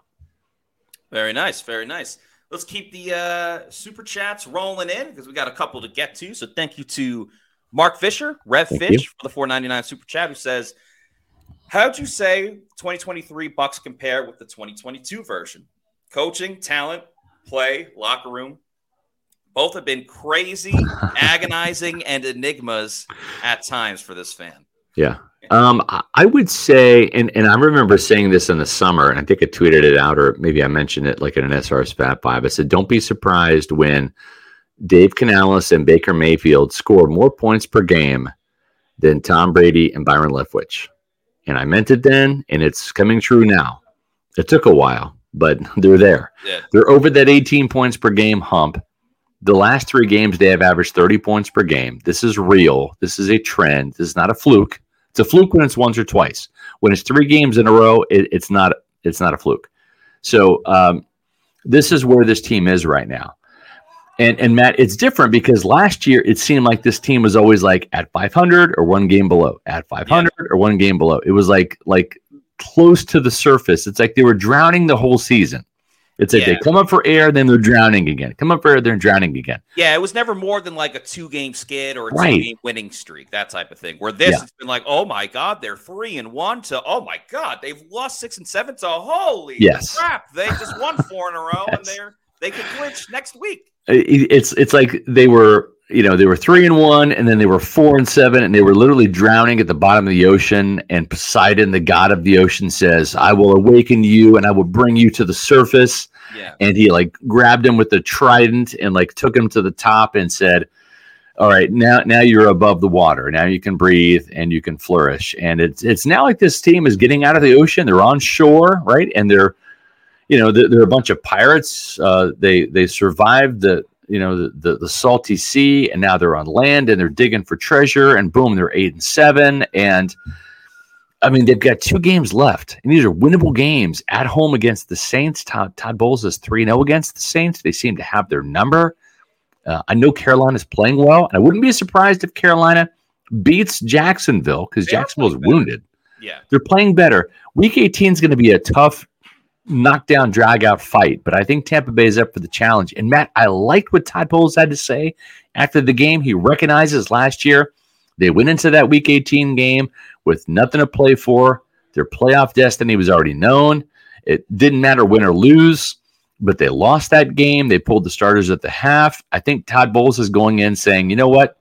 Very nice. Very nice. Let's keep the uh, super chats rolling in because we got a couple to get to. So thank you to Mark Fisher, Rev
Thank
Fish
you.
for the 499 super chat who says, How'd you say 2023 Bucs compare with the 2022 version? Coaching, talent, play, locker room. Both have been crazy, agonizing, and enigmas at times for this fan.
Yeah. Um, I- I would say, and, and I remember saying this in the summer, and I think I tweeted it out, or maybe I mentioned it like in an SR's Fab 5. I said, don't be surprised when Dave Canales and Baker Mayfield score more points per game than Tom Brady and Byron Leftwich. And I meant it then, and it's coming true now. It took a while, but they're there. Yeah. They're over that 18 points per game hump. The last three games, they have averaged 30 points per game. This is real. This is a trend. This is not a fluke. It's a fluke when it's once or twice. When it's three games in a row, it, it's not. It's not a fluke. So um, this is where this team is right now. And and Matt, it's different because last year it seemed like this team was always like at 500 or one game below, at 500 yeah. or one game below. It was like like close to the surface. It's like they were drowning the whole season. It's like yeah. they come up for air, then they're drowning again. Come up for air, they're drowning again.
Yeah, it was never more than like a two game skid or a right. two game winning streak, that type of thing. Where this yeah. has been like, oh my god, they're three and one to oh my god, they've lost six and seven to holy
yes.
crap, they just won four in a row yes. and they're they could clinch next week.
It's it's like they were you know, they were three and one, and then they were four and seven, and they were literally drowning at the bottom of the ocean. And Poseidon, the god of the ocean, says, I will awaken you and I will bring you to the surface. Yeah. And he like grabbed him with the trident and like took him to the top and said, All right, now now you're above the water. Now you can breathe and you can flourish. And it's it's now like this team is getting out of the ocean. They're on shore, right? And they're you know, they're, they're a bunch of pirates. Uh, they they survived the you know the, the, the salty sea, and now they're on land and they're digging for treasure, and boom, they're eight and seven, and I mean they've got two games left, and these are winnable games at home against the Saints. Todd, Todd Bowles is three zero against the Saints. They seem to have their number. Uh, I know Carolina's playing well, and I wouldn't be surprised if Carolina beats Jacksonville because Jacksonville's wounded.
Yeah,
they're playing better. Week 18 is going to be a tough knockdown, drag out fight. But I think Tampa Bay is up for the challenge. And Matt, I liked what Todd Bowles had to say after the game. He recognizes last year they went into that Week 18 game with nothing to play for. Their playoff destiny was already known. It didn't matter win or lose, but they lost that game. They pulled the starters at the half. I think Todd Bowles is going in saying, you know what?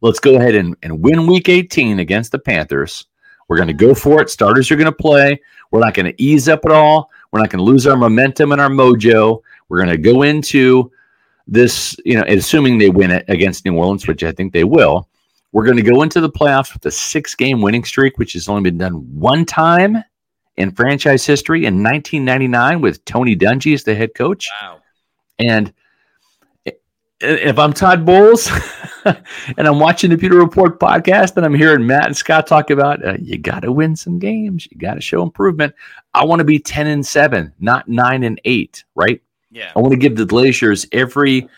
Let's go ahead and, and win Week 18 against the Panthers. We're going to go for it. Starters are going to play. We're not going to ease up at all. We're not going to lose our momentum and our mojo. We're going to go into this, you know, assuming they win it against New Orleans, which I think they will. We're going to go into the playoffs with a six game winning streak, which has only been done one time in franchise history in 1999 with Tony Dungy as the head coach.
Wow.
And if I'm Todd Bowles and I'm watching the Pewter Report podcast and I'm hearing Matt and Scott talk about uh, you got to win some games, you got to show improvement. I want to be 10 and 7, not 9 and 8, right?
Yeah.
I want to give the Glazers every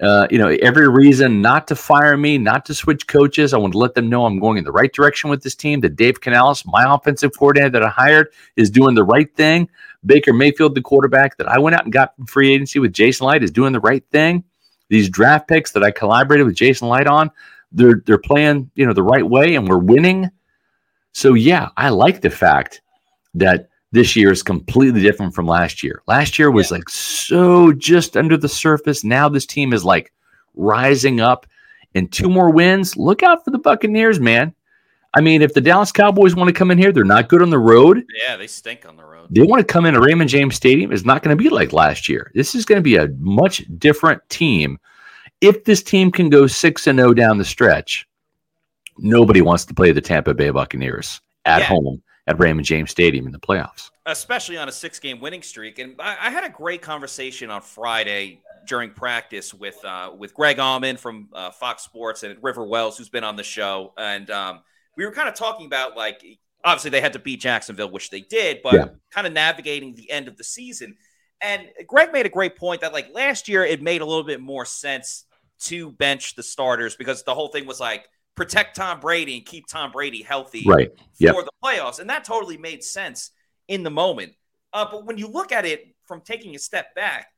uh, you know, every reason not to fire me, not to switch coaches. I want to let them know I'm going in the right direction with this team. That Dave Canales, my offensive coordinator that I hired, is doing the right thing. Baker Mayfield, the quarterback that I went out and got from free agency with Jason Licht, is doing the right thing these draft picks that I collaborated with Jason Licht on, they're they're playing, you know, the right way and we're winning. So yeah, I like the fact that this year is completely different from last year. Last year was yeah. like so just under the surface. Now this team is like rising up and two more wins. Look out for the Buccaneers, man. I mean, if the Dallas Cowboys want to come in here, they're not good on the road.
Yeah, they stink on the road.
They want to come in a Raymond James Stadium. It's not going to be like last year. This is going to be a much different team. If this team can go 6 and 0 down the stretch, nobody wants to play the Tampa Bay Buccaneers at yeah. home at Raymond James Stadium in the playoffs.
Especially on a six game winning streak. And I, I, had a great conversation on Friday during practice with uh, with Greg Auman from uh, Fox Sports and River Wells, who's been on the show. And um, we were kind of talking about like obviously they had to beat Jacksonville, which they did, but yeah. kind of navigating the end of the season. And Greg made a great point that like last year it made a little bit more sense to bench the starters because the whole thing was like protect Tom Brady and keep Tom Brady healthy
right.
yep. for the playoffs. And that totally made sense in the moment. Uh, but when you look at it from taking a step back,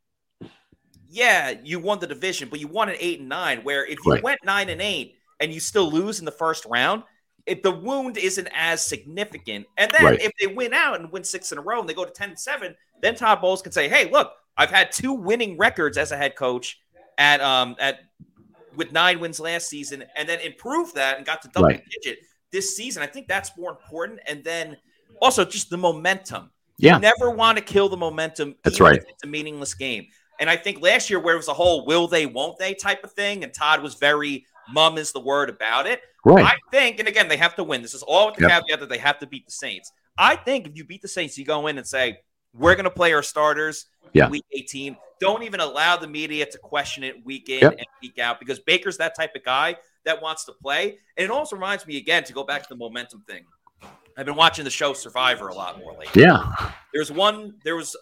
yeah, you won the division, but you won at eight and nine. Where if you right. went nine and eight and you still lose in the first round, if the wound isn't as significant. And then right. if they win out and win six in a row and they go to 10 and 7, then Todd Bowles can say, Hey, look, I've had two winning records as a head coach at um at with nine wins last season, and then improve that and got to double right. digit this season. I think that's more important. And then also just the momentum.
Yeah.
You never want to kill the momentum.
That's right.
It's a meaningless game. And I think last year where it was a whole will they, won't they type of thing, and Todd was very mum is the word about it.
Right.
I think, and again, they have to win. This is all with the yep. caveat that they have to beat the Saints. I think if you beat the Saints, you go in and say, we're going to play our starters
yeah.
week 18. Don't even allow the media to question it week in
Yep.
and week out because Baker's that type of guy that wants to play. And it also reminds me again to go back to the momentum thing. I've been watching the show Survivor a lot more lately.
Yeah.
There's one there was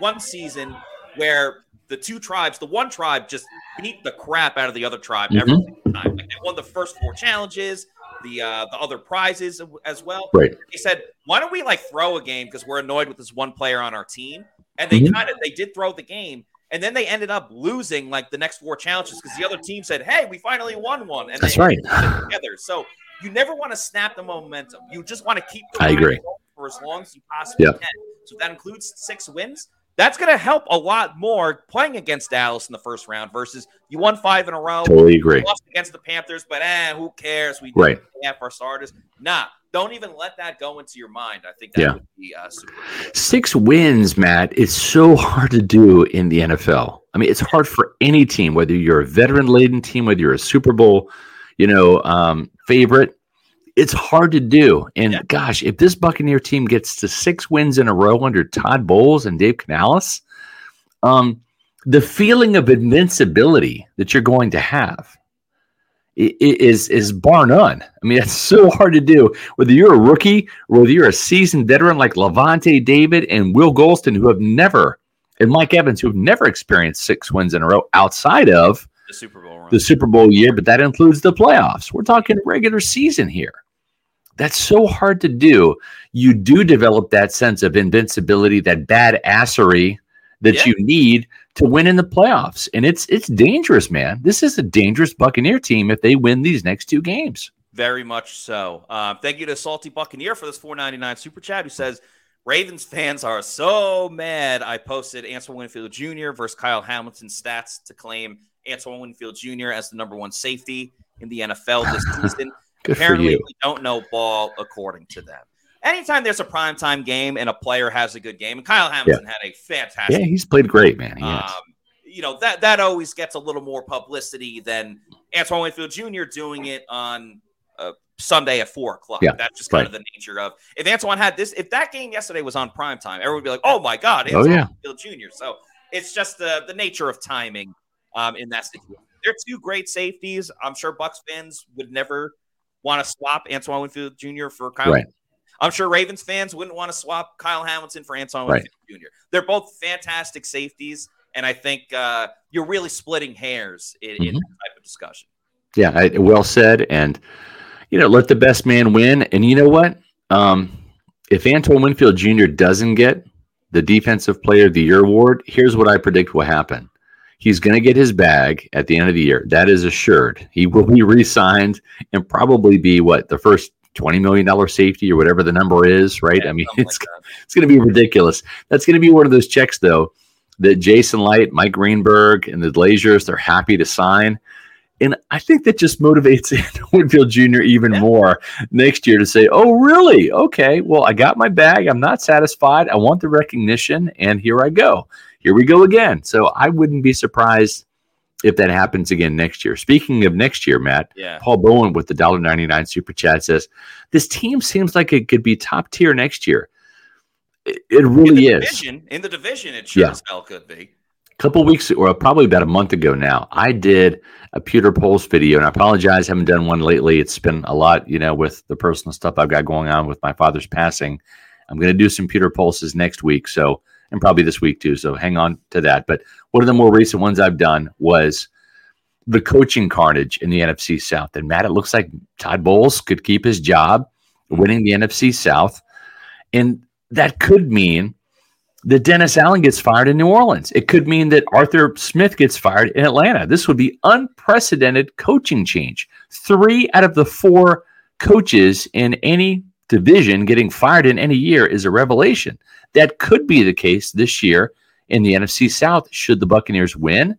one season where the two tribes, the one tribe just beat the crap out of the other tribe every
Mhm.
single time. Like they won the first four challenges, the uh, the other prizes as well.
Right.
They said, "Why don't we like throw a game because we're annoyed with this one player on our team?" And they
Mhm.
kind of they did throw the game, and then they ended up losing like the next four challenges because the other team said, "Hey, we finally won one," and
That's
they
right.
together. So you never want to snap the momentum. You just want to keep.
I agree.
for as long as you possibly
Yep.
can. So that includes six wins. That's going to help a lot more playing against Dallas in the first round versus you won five in a row.
Totally agree.
Lost against the Panthers, but eh, who cares? We
Right.
half our starters. Nah, don't even let that go into your mind. I think that
Yeah.
would be uh, super. cool.
Six wins, Matt. It's so hard to do in the NFL. I mean, it's hard for any team, whether you're a veteran laden team, whether you're a Super Bowl, you know, um, favorite. It's hard to do. And
Yeah.
gosh, if this Buccaneer team gets to six wins in a row under Todd Bowles and Dave Canales, um, the feeling of invincibility that you're going to have is is bar none. I mean, it's so hard to do. Whether you're a rookie or whether you're a seasoned veteran like Lavonte David and Will Gholston, who have never, and Mike Evans, who have never experienced six wins in a row outside of
The Super Bowl run.
the Super Bowl year, but that includes the playoffs. We're talking regular season here. That's so hard to do. You do develop that sense of invincibility, that badassery that
Yeah.
you need to win in the playoffs. And it's it's dangerous, man. This is a dangerous Buccaneer team if they win these next two games.
Very much so. Um, thank you to Salty Buccaneer for this 499 super chat who says Ravens fans are so mad. I posted Antoine Winfield Jr. versus Kyle Hamilton stats to claim Antoine Winfield Jr. as the number one safety in the NFL this season. Apparently, we don't know ball according to them. Anytime there's a primetime game and a player has a good game, and Kyle Hamilton had a fantastic
Yeah, he's played great, man. He
um, you know that that always gets a little more publicity than Antoine Winfield Jr. doing it on uh, Sunday at four o'clock.
Yeah,
That's just kind
right.
of the nature of if Antoine had this. If that game yesterday was on prime time, everyone would be like, "Oh my God,
Oh, yeah.
Winfield Jr." So it's just the the nature of timing um, in that situation. They're two great safeties. I'm sure Bucs fans would never want to swap Antoine Winfield Jr. for Kyle.
Right.
I'm sure Ravens fans wouldn't want to swap Kyle Hamilton for Antoine
Right.
Winfield Jr. They're both fantastic safeties, and I think uh, you're really splitting hairs in, in
Mhm.
that type of discussion.
Yeah, I, well said. And you know, let the best man win. And you know what? Um, if Antoine Winfield Jr. doesn't get the Defensive Player of the Year award, here's what I predict will happen. He's going to get his bag at the end of the year. That is assured. He will be re-signed and probably be what the first twenty million dollar safety or whatever the number is. Right?
Yeah,
I mean, it's
like
it's going to be ridiculous. That's going to be one of those checks, though, that Jason Licht, Mike Greenberg, and the Glazers they're happy to sign. And I think that just motivates Winfield Jr. even
Yeah.
more next year to say, "Oh, really? Okay. Well, I got my bag. I'm not satisfied. I want the recognition, and here I go. Here we go again." So I wouldn't be surprised if that happens again next year. Speaking of next year, Matt,
yeah,
Paul Bowen with the $1.99 super chat says, This team seems like it could be top tier next year. It, it
in
really
the
is.
division, in the division, it sure
Yeah.
as hell could be.
A couple weeks, or probably about a month ago now, I did a Pewter Pulse video, and I apologize, haven't done one lately. It's been a lot, you know, with the personal stuff I've got going on with my father's passing. I'm going to do some Pewter Pulses next week, so and probably this week too. So hang on to that. But one of the more recent ones I've done was the coaching carnage in the NFC South. And Matt, it looks like Todd Bowles could keep his job, winning the NFC South, and that could mean that Dennis Allen gets fired in New Orleans. It could mean that Arthur Smith gets fired in Atlanta. This would be unprecedented coaching change. Three out of the four coaches in any division getting fired in any year is a revelation. That could be the case this year in the NFC South should the Buccaneers win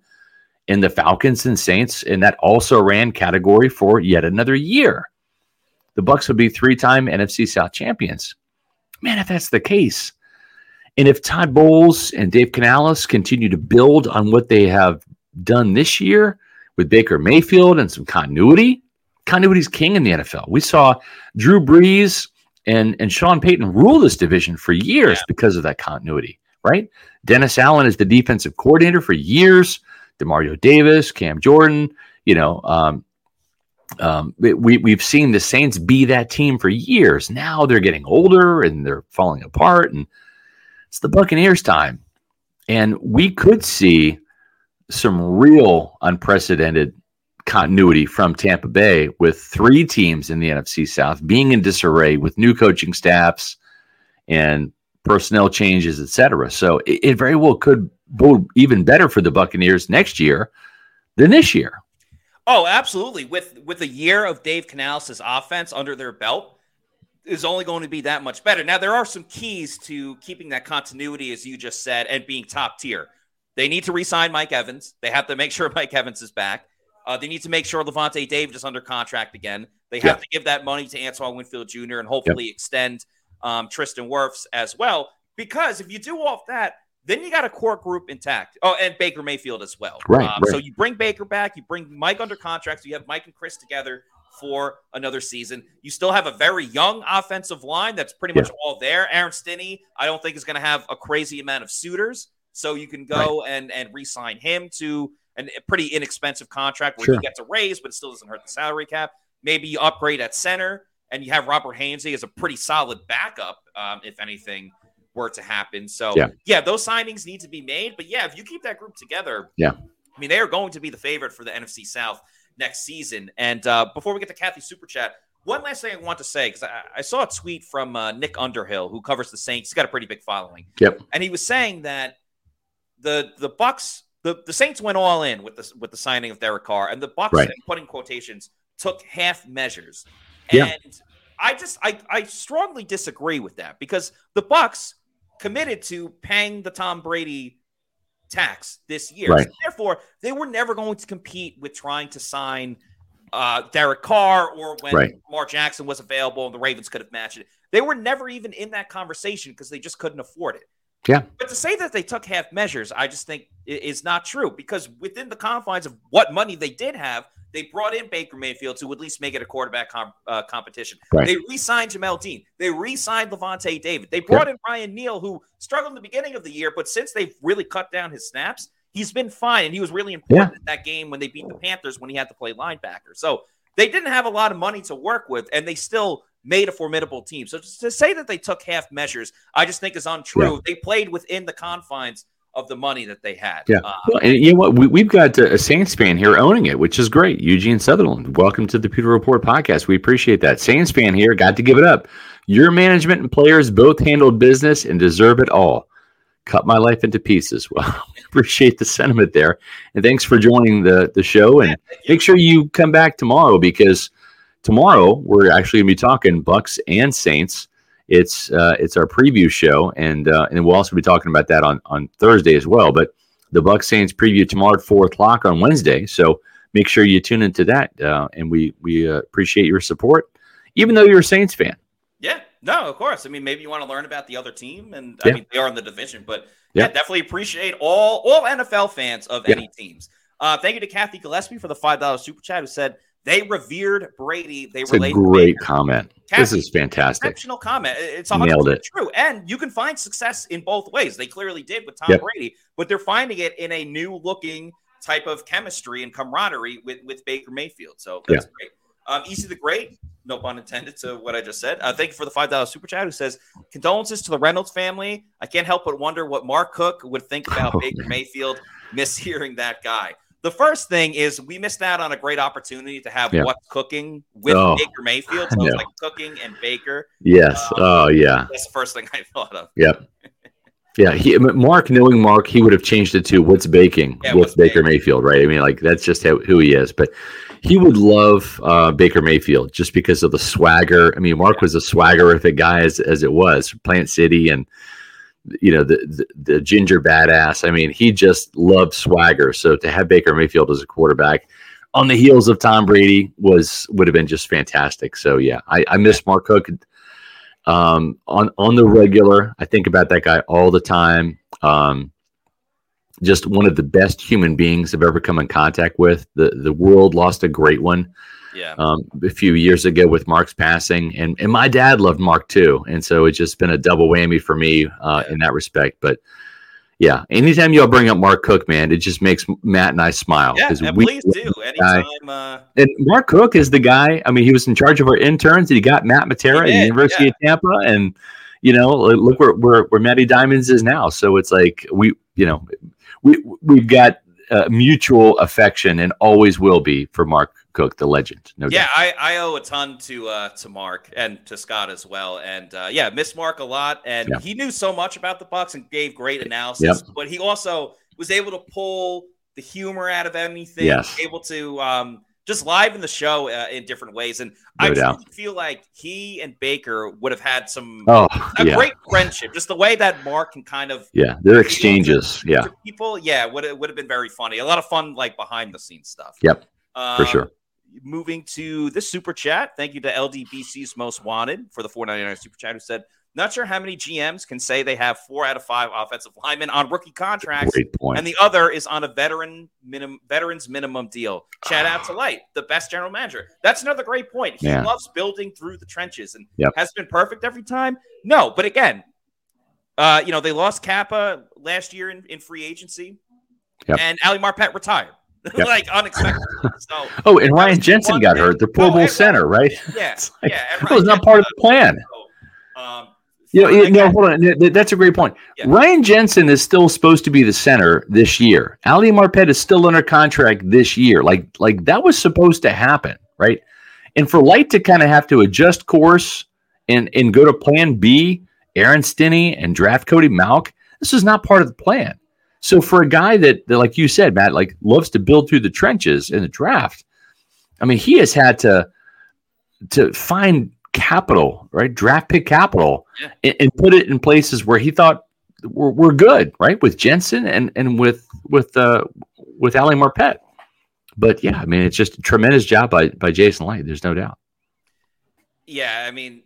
in the Falcons and Saints and that also ran category for yet another year. The Bucs would be three-time NFC South champions. Man, if that's the case, and if Todd Bowles and Dave Canales continue to build on what they have done this year with Baker Mayfield and some continuity, continuity is king in the NFL. We saw Drew Brees and, and Sean Payton ruled this division for years
Yeah.
because of that continuity. right? Dennis Allen is the defensive coordinator for years. Demario Davis, Cam Jordan, you know, um, um, we we've seen the Saints be that team for years. Now they're getting older and they're falling apart, and it's the Buccaneers' time, and we could see some real unprecedented continuity from Tampa Bay with three teams in the NFC South being in disarray with new coaching staffs and personnel changes, etc. So it, it very well could bode even better for the Buccaneers next year than this year.
Oh, absolutely. With with a year of Dave Canales' offense under their belt, is only going to be that much better. Now, there are some keys to keeping that continuity, as you just said, and being top tier. They need to re-sign Mike Evans. They have to make sure Mike Evans is back. Uh, they need to make sure Lavonte David is under contract again. They have to give that money to Antoine Winfield Jr. and hopefully extend um, Tristan Wirfs as well. Because if you do all of that, then you got a core group intact. Oh, and Baker Mayfield as well.
Right, um,
right. So you bring Baker back, you bring Mike under contract. So you have Mike and Chris together for another season. You still have a very young offensive line that's pretty much all there. Aaron Stinnie, I don't think is going to have a crazy amount of suitors, so you can go right. and and re-sign him to an, a pretty inexpensive contract where sure. he gets a raise, but it still doesn't hurt the salary cap. Maybe you upgrade at center, and you have Robert Hainsey as a pretty solid backup, um, if anything were to happen. So yeah. yeah, those signings need to be made. But yeah, if you keep that group together,
yeah,
I mean they are going to be the favorite for the NFC South next season. And uh, before we get to Kathy Super Chat, one last thing I want to say because I, I, saw a tweet from uh, Nick Underhill who covers the Saints. He's got a pretty big following.
Yep.
And he was saying that the the Bucs the, the Saints went all in with the with the signing of Derek Carr, and the Bucs, right. putting quotations, took half measures. Yeah. And I just I I strongly disagree with that because the Bucs committed to paying the Tom Brady tax this year.
Right.
So therefore, they were never going to compete with trying to sign uh, Derek Carr or when right. Lamar Jackson was available and the Ravens could have matched it. They were never even in that conversation because they just couldn't afford it.
Yeah.
But to say that they took half measures, I just think is not true because within the confines of what money they did have, they brought in Baker Mayfield to at least make it a quarterback com- uh, competition. Right. They re-signed Jamel Dean. They re-signed Lavonte David. They brought yep. in Ryan Neal, who struggled in the beginning of the year, but since they've really cut down his snaps, he's been fine. And he was really important yeah. in that game when they beat the Panthers when he had to play linebacker. So they didn't have a lot of money to work with, and they still made a formidable team. So to say that they took half measures, I just think is untrue. Yeah. They played within the confines of the money that they had.
Yeah. Uh, well, and you know what? We, have got a Saints fan here owning it, which is great. Eugene Sutherland, welcome to the Pewter Report podcast. We appreciate that. Saints fan here, got to give it up. Your management and players both handled business and deserve it all. Cut my life into pieces. Well, we appreciate the sentiment there. And thanks for joining the, the show. And make sure you come back tomorrow because tomorrow we're actually going to be talking Bucs and Saints it's uh, it's our preview show, and uh, and we'll also be talking about that on on Thursday as well. But the Bucs Saints preview tomorrow at four o'clock on Wednesday. So make sure you tune into that, uh, and we we uh, appreciate your support, even though you're a Saints fan.
Yeah, no, of course. I mean, maybe you want to learn about the other team, and yeah. I mean they are in the division, but yeah, yeah definitely appreciate all all NFL fans of yeah. any teams. Uh, thank you to Kathy Gillespie for the five dollars super chat who said they revered Brady. They
it's a great comment. This is fantastic.
Exceptional comment. It's 100 Nailed it. true. And you can find success in both ways. They clearly did with Tom yep. Brady, but they're finding it in a new looking type of chemistry and camaraderie with, with Baker Mayfield. So that's yeah. great. Um, Easy the Great, no pun intended to what I just said. Uh, thank you for the $5 super chat who says, Condolences to the Reynolds family. I can't help but wonder what Mark Cook would think about oh, Baker man. Mayfield. mishearing that guy. The first thing is we missed out on a great opportunity to have yeah. what's cooking with oh, Baker Mayfield. So it's like cooking and Baker.
Yes. Um, oh yeah.
That's the first thing I thought of.
Yep. Yeah, he, Mark, knowing Mark, he would have changed it to "What's baking?" Yeah, with Baker baking? Mayfield, right? I mean, like that's just how, who he is. But he would love uh, Baker Mayfield just because of the swagger. I mean, Mark was a swaggerific guy as as it was, Plant City, and you know the, the, the ginger badass. I mean, he just loved swagger. So to have Baker Mayfield as a quarterback on the heels of Tom Brady was would have been just fantastic. So yeah, I, I miss Mark Cook um, on on the regular. I think about that guy all the time. Um, just one of the best human beings I've ever come in contact with. The the world lost a great one
yeah.
Um, a few years ago with Mark's passing, and and my dad loved Mark too, and so it's just been a double whammy for me uh, yeah. in that respect. But yeah, anytime y'all bring up Mark Cook, man, it just makes Matt and I smile.
Yeah, and we, please do. Anytime. Uh...
And Mark Cook is the guy. I mean, he was in charge of our interns, and he got Matt Matera at the University yeah. of Tampa, and you know, look where where, where Matty Diamonds is now. So it's like we, you know, we we've got uh, mutual affection and always will be for Mark Cook, the legend.
No yeah, I, I owe a ton to uh, to Mark and to Scott as well. And uh, yeah, miss Mark a lot. And yeah. he knew so much about the Bucs and gave great analysis. Yep. But he also was able to pull the humor out of anything.
Yes.
Able to um, just live in the show uh, in different ways. And no I feel like he and Baker would have had some
oh,
a
yeah.
great friendship. Just the way that Mark can kind of
yeah, their exchanges, yeah,
people, yeah, would would have been very funny. A lot of fun, like behind the scenes stuff.
Yep, um, for sure.
Moving to the super chat, thank you to LDBC's Most Wanted for the 499 super chat who said not sure how many GMs can say they have four out of five offensive linemen on rookie contracts, and the other is on a veteran minimum veterans minimum deal. Shout out to Licht, the best general manager. That's another great point. He yeah. loves building through the trenches and yep. has been perfect every time. No, but again, uh, you know they lost Cappa last year in, in free agency, yep. and Ali Marpet retired. Yep. like unexpected. So,
oh, and Ryan Jensen got hurt, the Pro Bowl center, right?
Yeah, like, yeah.
That was not part of the plan. So, um, you know, you know, hold on. That's a great point. Yeah. Ryan Jensen is still supposed to be the center this year. Ali Marpet is still under contract this year. Like, like that was supposed to happen, right? And for Licht to kind of have to adjust course and and go to Plan B, Aaron Stinnie and draft Cody Mauch, this is not part of the plan. So for a guy that, that, like you said, Matt, like loves to build through the trenches in the draft, I mean, he has had to to find capital, right? Draft pick capital, yeah. and, and, put it in places where he thought were, were good, right? With Jensen and and with with uh with Ali Marpet. But yeah, I mean, it's just a tremendous job by by Jason Licht. There's no doubt.
Yeah, I mean,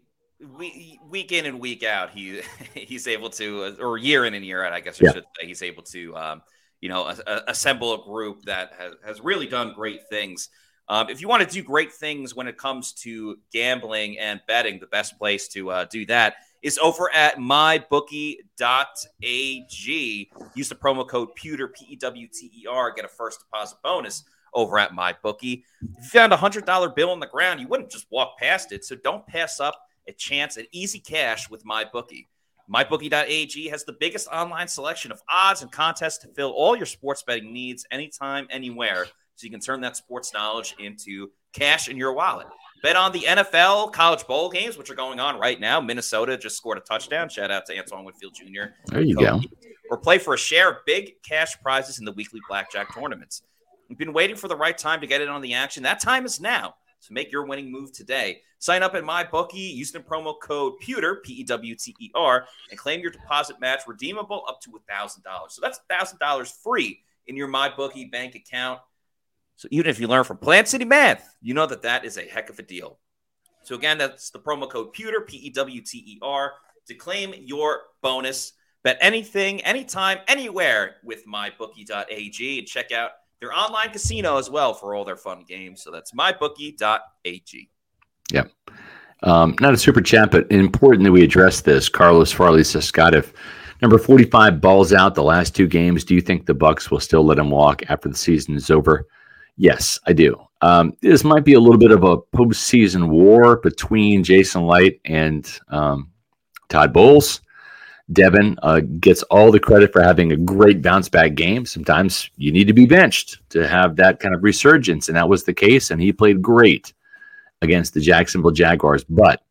we, week in and week out, he he's able to, or year in and year out, I guess I yeah. should say, he's able to, um, you know, a, a assemble a group that has, has really done great things. Um, if you want to do great things when it comes to gambling and betting, the best place to uh, do that is over at mybookie.ag. Use the promo code Pewter, P E W T E R, get a first deposit bonus over at mybookie. If you found a $100 bill on the ground, you wouldn't just walk past it. So don't pass up a chance at easy cash with mybookie. MyBookie.ag has the biggest online selection of odds and contests to fill all your sports betting needs anytime, anywhere so you can turn that sports knowledge into cash in your wallet. Bet on the NFL college bowl games, which are going on right now. Minnesota just scored a touchdown. Shout out to Antoine Winfield Jr.
There you go.
Or play for a share of big cash prizes in the weekly blackjack tournaments. You've been waiting for the right time to get in on the action. That time is now. So make your winning move today. Sign up at MyBookie, use the promo code Pewter, P E W T E R, and claim your deposit match redeemable up to $1,000. So that's $1,000 free in your MyBookie bank account. So even if you learn from Plant City Math, you know that that is a heck of a deal. So again, that's the promo code Pewter, P E W T E R, to claim your bonus. Bet anything, anytime, anywhere with mybookie.ag and check out their online casino as well for all their fun games. So that's mybookie.ag.
Yeah. Um, not a super chat, but important that we address this. Carlos Farley says, Scott, if number 45 balls out the last two games, do you think the Bucs will still let him walk after the season is over? Yes, I do. Um, this might be a little bit of a postseason war between Jason Licht and um, Todd Bowles. Devin uh, gets all the credit for having a great bounce back game. Sometimes you need to be benched to have that kind of resurgence, and that was the case. And he played great against the Jacksonville Jaguars. But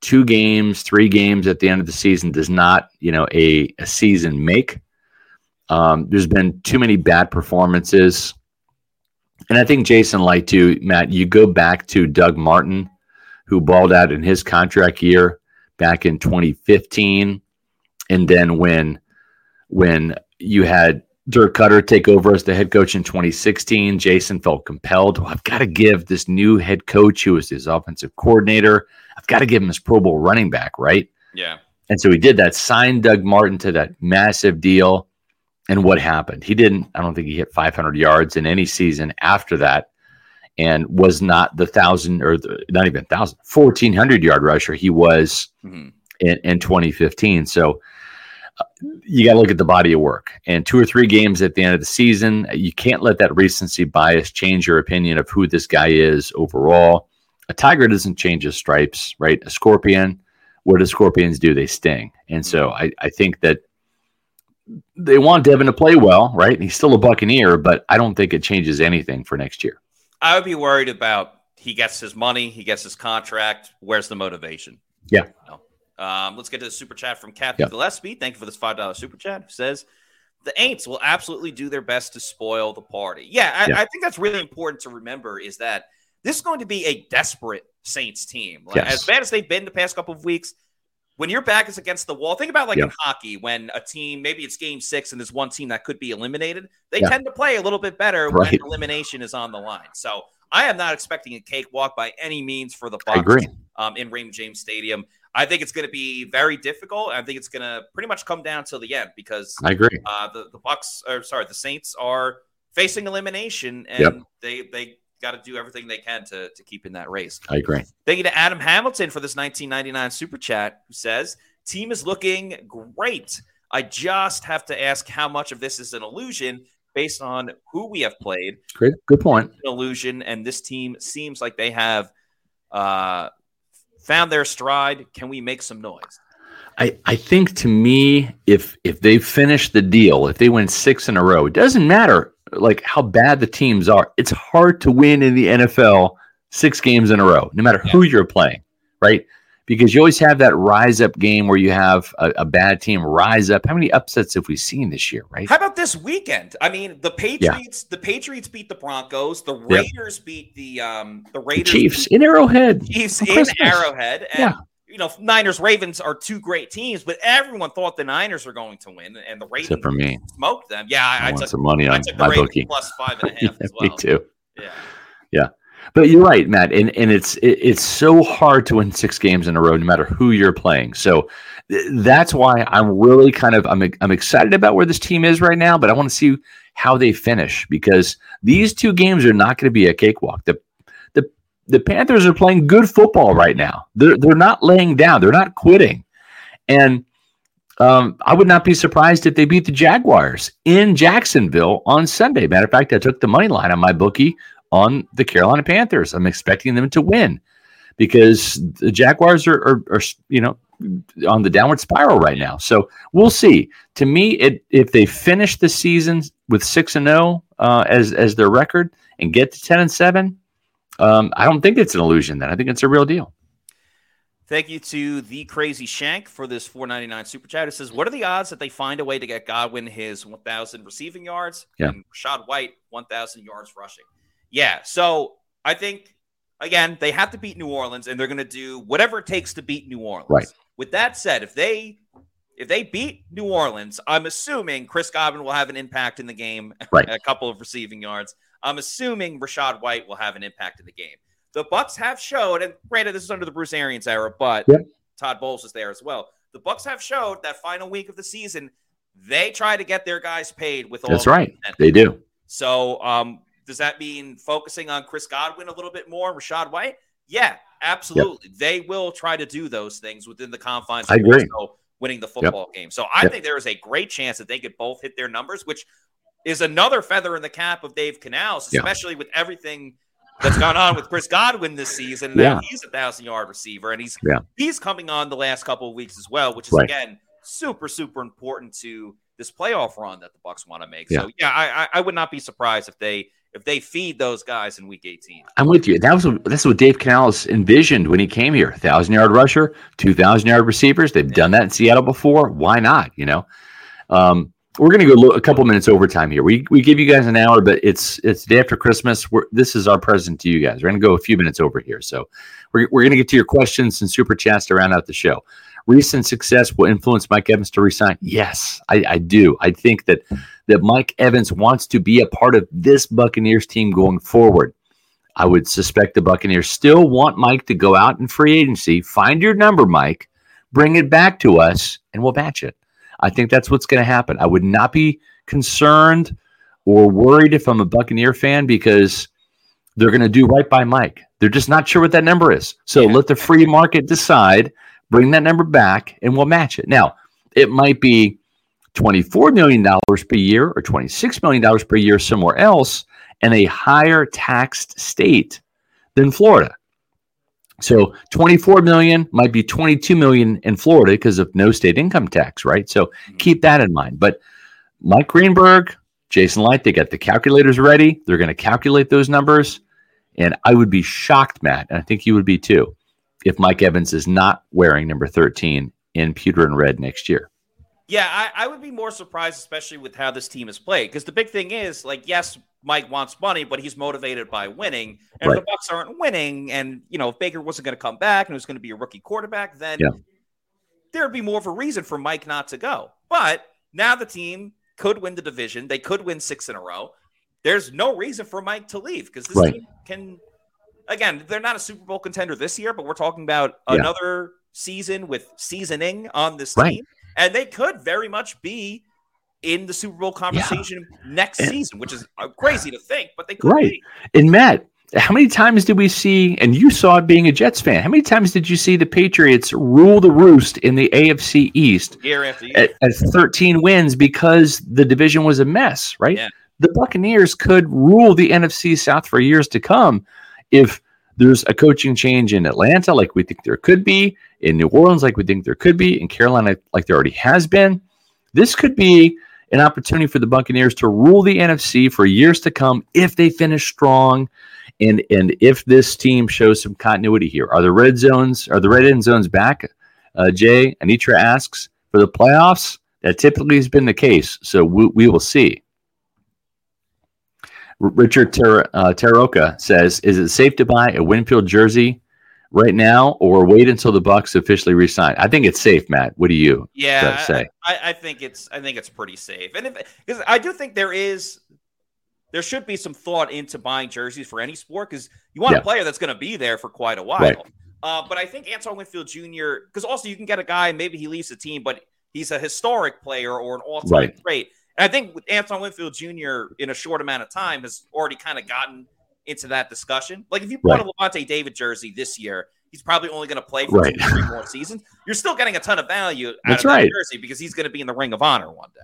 two games, three games at the end of the season does not, you know, a, a season make. Um, there's been too many bad performances and I think Jason Licht too, Matt, you go back to Doug Martin, who balled out in his contract year back in 2015. And then when when you had Dirk Koetter take over as the head coach in 2016, Jason felt compelled. Well, I've got to give this new head coach, who is his offensive coordinator, I've got to give him his Pro Bowl running back, right?
Yeah.
And so he did that, signed Doug Martin to that massive deal. And what happened? He didn't, I don't think he hit 500 yards in any season after that and was not the thousand or the, not even thousand, 1400 yard rusher he was mm-hmm. in, in 2015. So you got to look at the body of work and two or three games at the end of the season. You can't let that recency bias change your opinion of who this guy is overall. A tiger doesn't change his stripes, right? A scorpion, what do scorpions do? They sting. And so I, I think that they want Devin to play well, right? He's still a Buccaneer, but I don't think it changes anything for next year.
I would be worried about he gets his money, he gets his contract. Where's the motivation?
Yeah.
Um, let's get to the super chat from Kathy Gillespie. Thank you for this five dollar super chat. Who says the Aints will absolutely do their best to spoil the party. Yeah, I, yeah. I, think that's really important to remember. Is that this is going to be a desperate Saints team? Like, yes. As bad as they've been the past couple of weeks, when your back is against the wall, think about like yeah. in hockey when a team maybe it's game six and there's one team that could be eliminated. They yeah. tend to play a little bit better right. when elimination is on the line. So I am not expecting a cakewalk by any means for the agree. Um, in Raymond James Stadium. I think it's going to be very difficult. I think it's going to pretty much come down to the end because
I agree.
Uh, the the Bucs, or sorry, the Saints are facing elimination, and yep. they they got to do everything they can to to keep in that race.
I agree.
Thank you to Adam Hamilton for this 1999 super chat, who says team is looking great. I just have to ask how much of this is an illusion based on who we have played.
Great, good point.
An illusion, and this team seems like they have uh, found their stride. Can we make some noise?
I, I think to me, if if they finish the deal, if they win six in a row, it doesn't matter like how bad the teams are. It's hard to win in the NFL six games in a row, no matter yeah. who you're playing, right? because you always have that rise up game where you have a, a, bad team rise up. How many upsets have we seen this year, right?
How about this weekend? I mean, the Patriots, yeah. the Patriots beat the Broncos, the Raiders yep. beat the um the Raiders
the Chiefs in Arrowhead.
Chiefs in Arrowhead. And yeah. You know, Niners Ravens are two great teams, but everyone thought the Niners are going to win and the Ravens
Except for me.
smoked them. Yeah, I,
I,
I took
some money on my
Ravens
bookie.
plus five and a half
yeah,
as well.
Me too.
Yeah.
Yeah. But you're right, Matt, and and it's it, it's so hard to win six games in a row, no matter who you're playing. So that's why I'm really kind of I'm I'm excited about where this team is right now, but I want to see how they finish because these two games are not going to be a cakewalk. The the the Panthers are playing good football right now. They're they're not laying down. They're not quitting, and um, I would not be surprised if they beat the Jaguars in Jacksonville on Sunday. Matter of fact, I took the money line on my bookie on the Carolina Panthers. I'm expecting them to win because the Jaguars are, are, are, you know on the downward spiral right now. So we'll see. To me, it, if they finish the season with six and zero oh, uh, as as their record and get to ten and seven, um, I don't think it's an illusion. Then I think it's a real deal.
Thank you to the crazy Shank for this 499 super chat. It says, "What are the odds that they find a way to get Godwin his 1,000 receiving yards
yeah.
and Rachaad White 1,000 yards rushing?" Yeah. So I think again they have to beat New Orleans, and they're going to do whatever it takes to beat New Orleans.
Right.
With that said, if they if they beat New Orleans, I'm assuming Chris Godwin will have an impact in the game,
right.
a couple of receiving yards. I'm assuming Rachaad White will have an impact in the game. The Bucs have showed, and granted, this is under the Bruce Arians era, but yep. Todd Bowles is there as well. The Bucs have showed that final week of the season, they try to get their guys paid with all.
That's right. They do.
So, um, does that mean focusing on Chris Godwin a little bit more, Rachaad White? Yeah, absolutely. Yep. They will try to do those things within the confines
I agree.
winning the football yep. game. So I think there is a great chance that they could both hit their numbers, which is another feather in the cap of Dave Canales, especially with everything that's gone on with Chris Godwin this season. Yeah. he's a thousand yard receiver, and he's
yeah.
he's coming on the last couple of weeks as well, which is right. again super super important to this playoff run that the Bucs want to make. Yeah. So yeah, I I would not be surprised if they if they feed those guys in week 18.
I'm with you. That was what, that's what Dave Canales envisioned when he came here. Thousand yard rusher, two thousand yard receivers. They've yeah. done that in Seattle before. Why not? You know, um, we're going to go a couple minutes overtime here. We we give you guys an hour, but it's it's day after Christmas. We're, this is our present to you guys. We're going to go a few minutes over here. So we're we're going to get to your questions and super chats to round out the show recent success will influence Mike Evans to resign? Yes, I, I, do. I think that that Mike Evans wants to be a part of this Buccaneers team going forward. I would suspect the Buccaneers still want Mike to go out in free agency, find your number, Mike, bring it back to us, and we'll match it. I think that's what's going to happen. I would not be concerned or worried if I'm a Buccaneer fan because they're going to do right by Mike. They're just not sure what that number is. So yeah. let the free market decide bring that number back and we'll match it. Now, it might be $24 million per year or $26 million per year somewhere else in a higher taxed state than Florida. So 24 million might be 22 million in Florida because of no state income tax, right? So mm-hmm. keep that in mind. But Mike Greenberg, Jason Licht, they got the calculators ready. They're going to calculate those numbers. And I would be shocked, Matt, and I think you would be too, if Mike Evans is not wearing number 13 in pewter and red next year.
Yeah, I, I would be more surprised, especially with how this team is played. Because the big thing is, like, yes, Mike wants money, but he's motivated by winning. And right. the Bucs aren't winning, and you know, if Baker wasn't going to come back and it was going to be a rookie quarterback, then yeah. there'd be more of a reason for Mike not to go. But now the team could win the division. They could win six in a row. There's no reason for Mike to leave because this right. team can. Again, they're not a Super Bowl contender this year, but we're talking about yeah. another season with seasoning on this right. team, and they could very much be in the Super Bowl conversation yeah. next and, season, which is uh, crazy to think, but they could
right.
Be.
And Matt, how many times did we see, and you saw it being a Jets fan, how many times did you see the Patriots rule the roost in the AFC East
year after year
at, at 13 wins because the division was a mess, right? Yeah. The Buccaneers could rule the NFC South for years to come if there's a coaching change in Atlanta, like we think there could be, in New Orleans, like we think there could be, in Carolina, like there already has been. This could be an opportunity for the Buccaneers to rule the NFC for years to come if they finish strong and and if this team shows some continuity here. Are the red zones, are the red end zones back? Uh, Jay, Anitra asks for the playoffs. That typically has been the case, so we, we will see. Richard Ter- uh, Taroka says, "Is it safe to buy a Winfield jersey right now, or wait until the Bucs officially resign? I think it's safe, Matt. What do you
yeah, say? I, I, think it's I think it's pretty safe, and because I do think there is there should be some thought into buying jerseys for any sport because you want yeah. a player that's going to be there for quite a while. Right. Uh, but I think Antoine Winfield Jr. because also you can get a guy maybe he leaves the team, but he's a historic player or an all-time right. great. And I think with Antoine Winfield Jr. in a short amount of time has already kind of gotten into that discussion. Like if you bought right. a Lavonte David jersey this year, he's probably only going to play for right. two, three more seasons. You're still getting a ton of value out That's of that right. jersey because he's going to be in the Ring of Honor one day.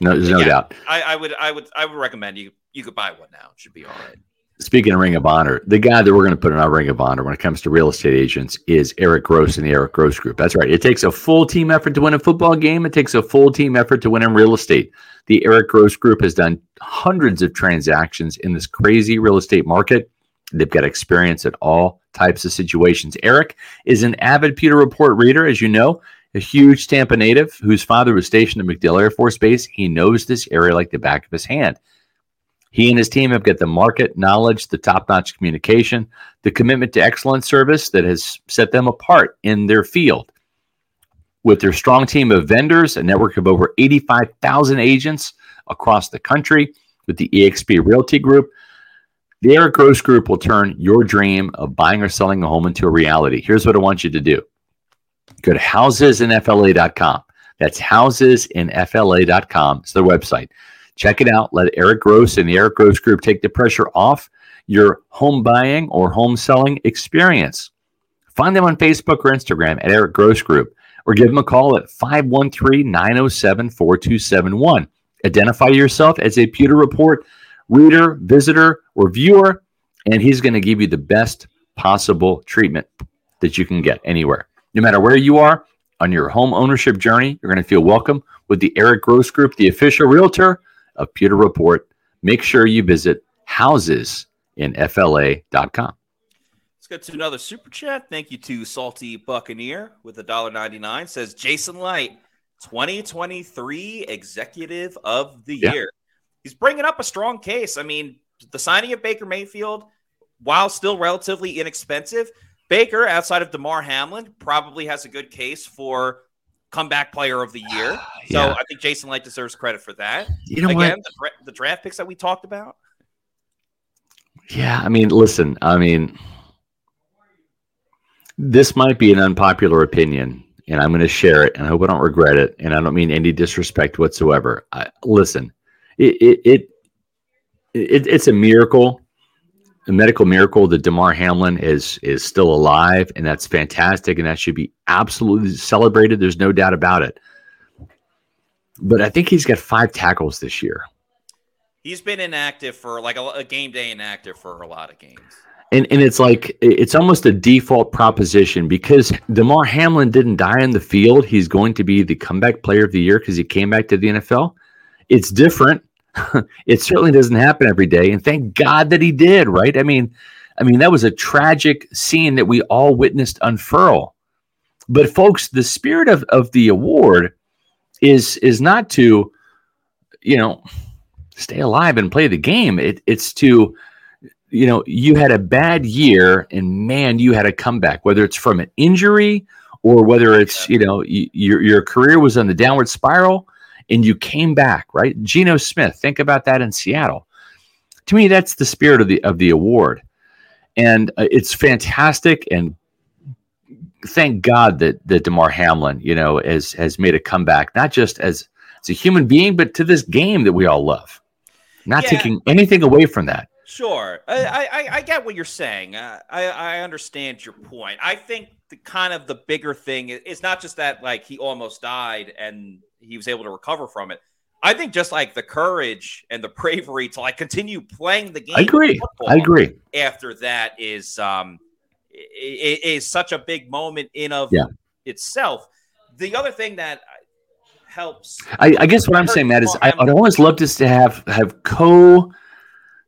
No, there's no yeah, doubt.
I, I, would, I would, I would recommend you. You could buy one now. It should be all right.
Speaking of Ring of Honor, the guy that we're going to put in our Ring of Honor when it comes to real estate agents is Eric Gross and the Eric Gross Group. That's right. It takes a full team effort to win a football game. It takes a full team effort to win in real estate. The Eric Gross Group has done hundreds of transactions in this crazy real estate market. They've got experience at all types of situations. Eric is an avid Pewter Report reader, as you know, a huge Tampa native whose father was stationed at MacDill Air Force Base. He knows this area like the back of his hand. He and his team have got the market knowledge, the top notch communication, the commitment to excellent service that has set them apart in their field. With their strong team of vendors, a network of over 85,000 agents across the country, with the eXp Realty Group, the Eric Gross Group will turn your dream of buying or selling a home into a reality. Here's what I want you to do go to housesinfla.com. That's housesinfla.com. It's their website. Check it out. Let Eric Gross and the Eric Gross Group take the pressure off your home buying or home selling experience. Find them on Facebook or Instagram at Eric Gross Group or give them a call at 513 907 4271. Identify yourself as a Pewter Report reader, visitor, or viewer, and he's going to give you the best possible treatment that you can get anywhere. No matter where you are on your home ownership journey, you're going to feel welcome with the Eric Gross Group, the official realtor of Pewter Report. Make sure you visit housesinfla.com.
Let's get to another super chat. Thank you to Salty Buccaneer with $1.99. Says Jason Licht, 2023 Executive of the yeah. Year. He's bringing up a strong case. I mean, the signing of Baker Mayfield, while still relatively inexpensive, Baker, outside of Damar Hamlin, probably has a good case for comeback player of the ah, year. yeah. So I think Jason Licht deserves credit for that. You know Again, the, the draft picks that we talked about.
Yeah, I mean, listen, I mean, this might be an unpopular opinion, and I'm going to share it, and I hope I don't regret it, and I don't mean any disrespect whatsoever. I, listen, it, it, it, it it's a miracle a medical miracle that Damar Hamlin is is still alive, and that's fantastic, and that should be absolutely celebrated. There's no doubt about it. but I think he's got five tackles this year.
He's been inactive for like a, a game day inactive for a lot of games.
And, and it's like it's almost a default proposition because Damar Hamlin didn't die in the field. He's going to be the comeback player of the year because he came back to the NFL. It's different. it certainly doesn't happen every day, and thank God that he did. Right? I mean, I mean that was a tragic scene that we all witnessed unfurl. But folks, the spirit of, of the award is is not to, you know, stay alive and play the game. It, it's to, you know, you had a bad year and man, you had a comeback, whether it's from an injury or whether it's, you know, y- your, your career was on the downward spiral and you came back, right? Geno Smith, think about that in Seattle. To me, that's the spirit of the of the award, and uh, it's fantastic. And thank God that that Damar Hamlin, you know, has has made a comeback, not just as as a human being, but to this game that we all love. Not yeah. taking anything away from that.
Sure, I, I, I get what you're saying. Uh, I I understand your point. I think the kind of the bigger thing is not just that like he almost died and he was able to recover from it. I think just like the courage and the bravery to like continue playing the game.
I agree. I agree.
After that is um is such a big moment in of
yeah.
itself. The other thing that helps.
I, I guess what I'm saying, Matt, is I, would always love just to have have co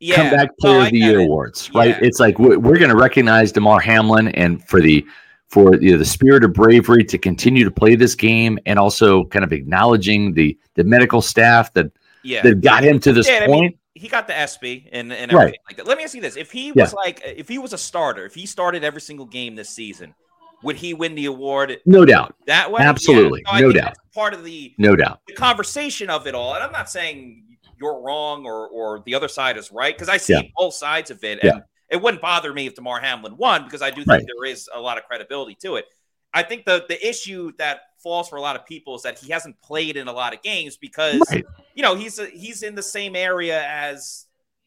yeah. comeback player of the year it. awards, right? Yeah. It's like we're, we're going to recognize Damar Hamlin and for the for you know, the spirit of bravery to continue to play this game, and also kind of acknowledging the the medical staff that
yeah.
that got him to this point. I mean,
he got the ESPY and, and everything right. like that. Let me ask you this: If he was like, if he was a starter, if he started every single game this season, would he win the award?
No doubt.
That way,
absolutely, yeah. no, no doubt.
Part of the
no doubt
the conversation of it all, and I'm not saying you're wrong or or the other side is right because I see yeah. both sides of it, and yeah. it wouldn't bother me if Damar Hamlin won because I do think right. there is a lot of credibility to it. I think the the issue that falls for a lot of people is that he hasn't played in a lot of games because right. you know he's a, he's in the same area as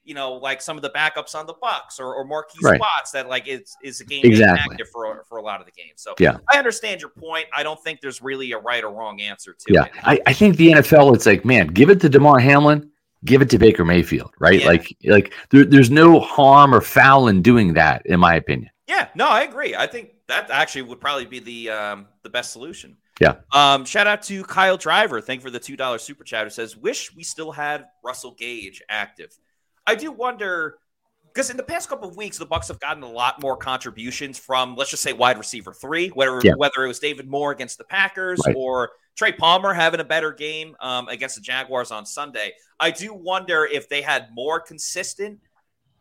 you know, like some of the backups on the Bucs or, or marquee right. spots that like is is a game exactly. active for for a lot of the games. So
yeah,
I understand your point. I don't think there's really a right or wrong answer to
yeah.
it.
I, I think the NFL, it's like, man, give it to Damar Hamlin, give it to Baker Mayfield, right? Yeah. Like like there, there's no harm or foul in doing that, in my opinion.
Yeah, no, I agree. I think that actually would probably be the um the best solution.
Yeah.
Um, shout out to Kyle Driver. Thank you for the two dollar super chat. Who says, "Wish we still had Russell Gage active." I do wonder because in the past couple of weeks, the Bucs have gotten a lot more contributions from, let's just say, wide receiver three, whether yeah. whether it was David Moore against the Packers right. or Trey Palmer having a better game um, against the Jaguars on Sunday. I do wonder if they had more consistent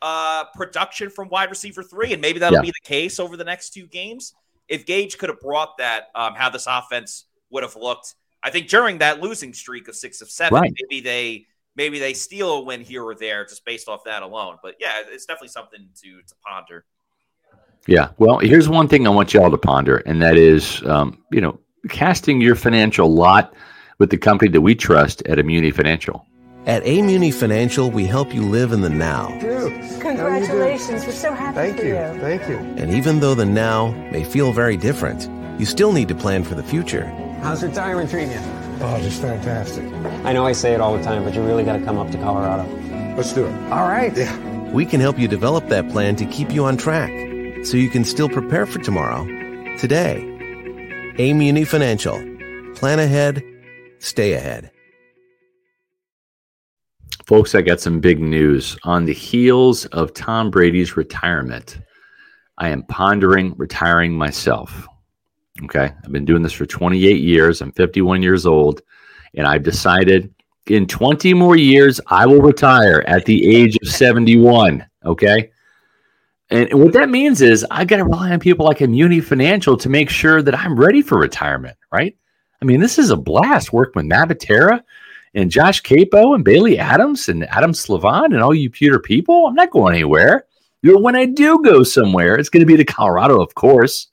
uh, production from wide receiver three, and maybe that'll yeah. be the case over the next two games. If Gage could have brought that, um, how this offense would have looked. I think during that losing streak of six of seven, right. maybe they maybe they steal a win here or there just based off that alone. But yeah, it's definitely something to to ponder.
Yeah. Well, here's one thing I want y'all to ponder, and that is, um, you know, casting your financial lot with the company that we trust at Immuni Financial.
At Amuni Financial, we help you live in the now.
Congratulations. We're so happy
Thank
for
you. you. Thank you.
And even though the now may feel very different, you still need to plan for the future.
How's your retirement treating you?
Oh, just fantastic.
I know I say it all the time, but you really got to come up to Colorado.
Let's do it.
All right.
Yeah.
We can help you develop that plan to keep you on track so you can still prepare for tomorrow, today. Amuni Financial. Plan ahead, stay ahead.
Folks, I got some big news. On the heels of Tom Brady's retirement, I am pondering retiring myself. Okay. I've been doing this for 28 years. I'm 51 years old. And I've decided in 20 more years, I will retire at the age of 71. Okay. And what that means is I got to rely on people like Immuni Financial to make sure that I'm ready for retirement, right? I mean, this is a blast working with Matt and Josh Queipo and Bailey Adams and Adam Slavon and all you pewter people. I'm not going anywhere. When I do go somewhere, it's going to be to Colorado, of course.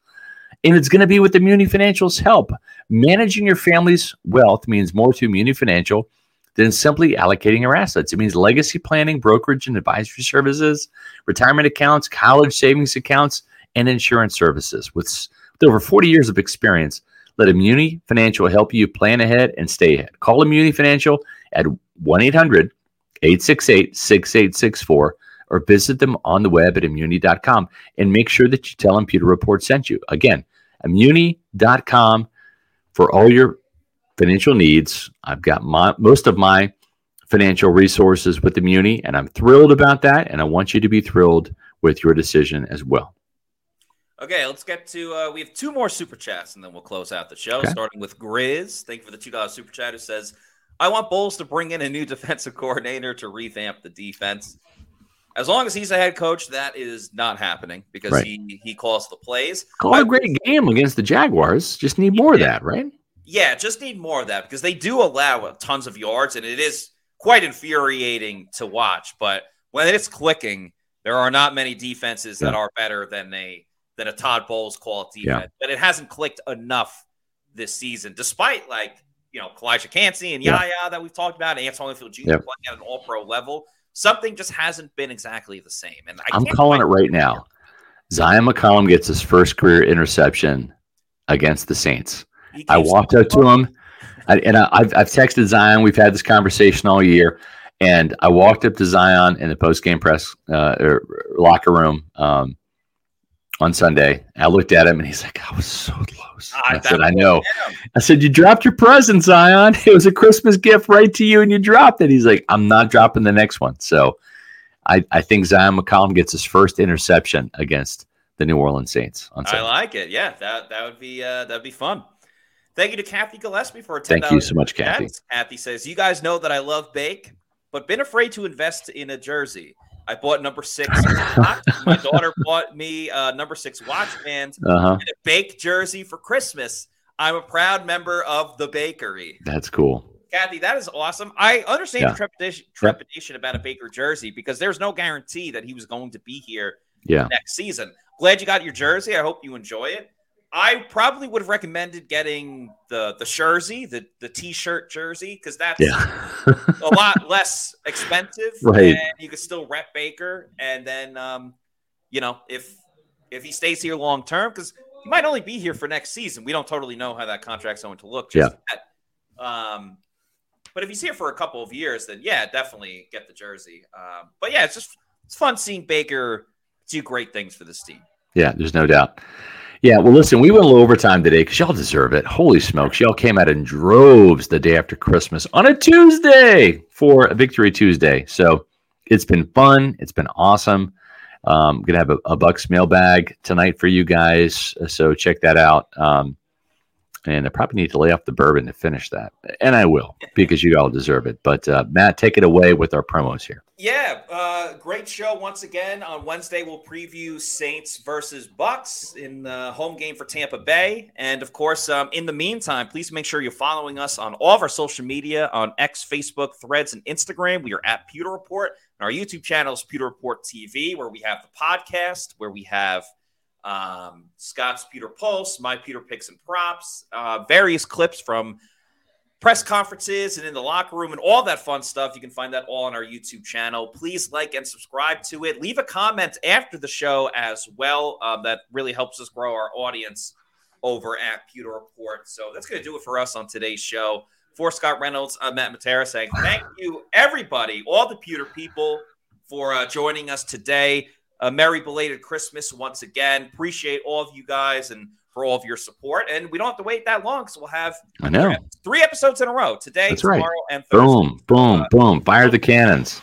And it's going to be with Immuni Financial's help. Managing your family's wealth means more to Immuni Financial than simply allocating your assets. It means legacy planning, brokerage and advisory services, retirement accounts, college savings accounts, and insurance services. With, with over 40 years of experience, Let Immuni Financial help you plan ahead and stay ahead. Call Immuni Financial at 1 800 868 6864 or visit them on the web at immuni.com and make sure that you tell them Pewter Report sent you. Again, immuni.com for all your financial needs. I've got my, most of my financial resources with the Muni, and I'm thrilled about that. And I want you to be thrilled with your decision as well.
Okay, let's get to. Uh, we have two more super chats, and then we'll close out the show. Okay. Starting with Grizz. Thank you for the two dollars super chat. Who says, "I want Bowles to bring in a new defensive coordinator to revamp the defense." As long as he's a head coach, that is not happening because right. he he calls the plays.
Call a great game against the Jaguars. Just need more yeah. of that, right?
Yeah, just need more of that because they do allow tons of yards, and it is quite infuriating to watch. But when it's clicking, there are not many defenses yeah. that are better than a than a Todd Bowles called defense. Yeah. But it hasn't clicked enough this season, despite like you know Calijah Kancey and Yaya yeah. that we've talked about, Antoine Winfield Jr. Yep. playing at an All Pro level something just hasn't been exactly the same. And I
am calling it right now. Zyon McCollum gets his first career interception against the Saints. I walked up to him, I, and I, have I've texted Zyon. We've had this conversation all year, and I walked up to Zyon in the post game press uh, locker room. Um, on Sunday. I looked at him and he's like, I was so close. I, I said, I know. I said, You dropped your present, Zyon. It was a Christmas gift right to you and you dropped it. He's like, I'm not dropping the next one. So I, I think Zyon McCollum gets his first interception against the New Orleans Saints on Sunday.
I like it. Yeah, that that would be uh, that'd be fun. Thank you to Kathy Gillespie for a
Thank you so much, Kathy.
Kathy says, You guys know that I love bake, but been afraid to invest in a jersey. I bought number six. My daughter bought me a number six watch band uh-huh. and a bake jersey for Christmas. I'm a proud member of the bakery.
That's cool.
Kathy, that is awesome. I understand yeah. trepidation, trepidation about a Baker jersey because there's no guarantee that he was going to be here
yeah.
next season. Glad you got your jersey. I hope you enjoy it. I probably would have recommended getting the the jersey, the the t-shirt jersey, because that's yeah. a lot less expensive.
Right.
And you could still rep Baker. And then um, you know, if if he stays here long term, because he might only be here for next season. We don't totally know how that contract's going to look.
yeah.
Um, but if he's here for a couple of years, then yeah, definitely get the jersey. Um, but yeah, it's just it's fun seeing Baker do great things for this team.
Yeah, there's no doubt. Yeah, well, listen, we went a little overtime today because y'all deserve it. Holy smokes, y'all came out in droves the day after Christmas on a Tuesday for a Victory Tuesday. So it's been fun. It's been awesome. Um, gonna have a, a Bucs mailbag tonight for you guys, so check that out. Um, and I probably need to lay off the bourbon to finish that, and I will because you all deserve it. But uh, Matt, take it away with our promos here.
Yeah, uh, great show once again. On Wednesday, we'll preview Saints versus Bucs in the home game for Tampa Bay, and of course, um, in the meantime, please make sure you're following us on all of our social media on X, Facebook, Threads, and Instagram. We are at Pewter Report, and our YouTube channel is Pewter Report TV, where we have the podcast, where we have um, Scott's Pewter Pulse, my Pewter Picks and Props, uh, various clips from press conferences and in the locker room and all that fun stuff. You can find that all on our YouTube channel. Please like and subscribe to it. Leave a comment after the show as well. Um, that really helps us grow our audience over at Pewter Report. So that's going to do it for us on today's show. For Scott Reynolds, I'm Matt Matera saying thank you, everybody, all the Pewter people, for uh, joining us today a merry belated Christmas once again. Appreciate all of you guys and for all of your support. And we don't have to wait that long because we'll have
I know
three episodes in a row today,
That's
tomorrow,
right.
and
Thursday. Boom, boom, uh, boom. Fire the cannons.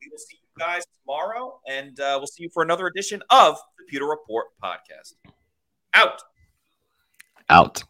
We will see you guys tomorrow, and uh, we'll see you for another edition of the Pewter Report podcast. Out.
Out.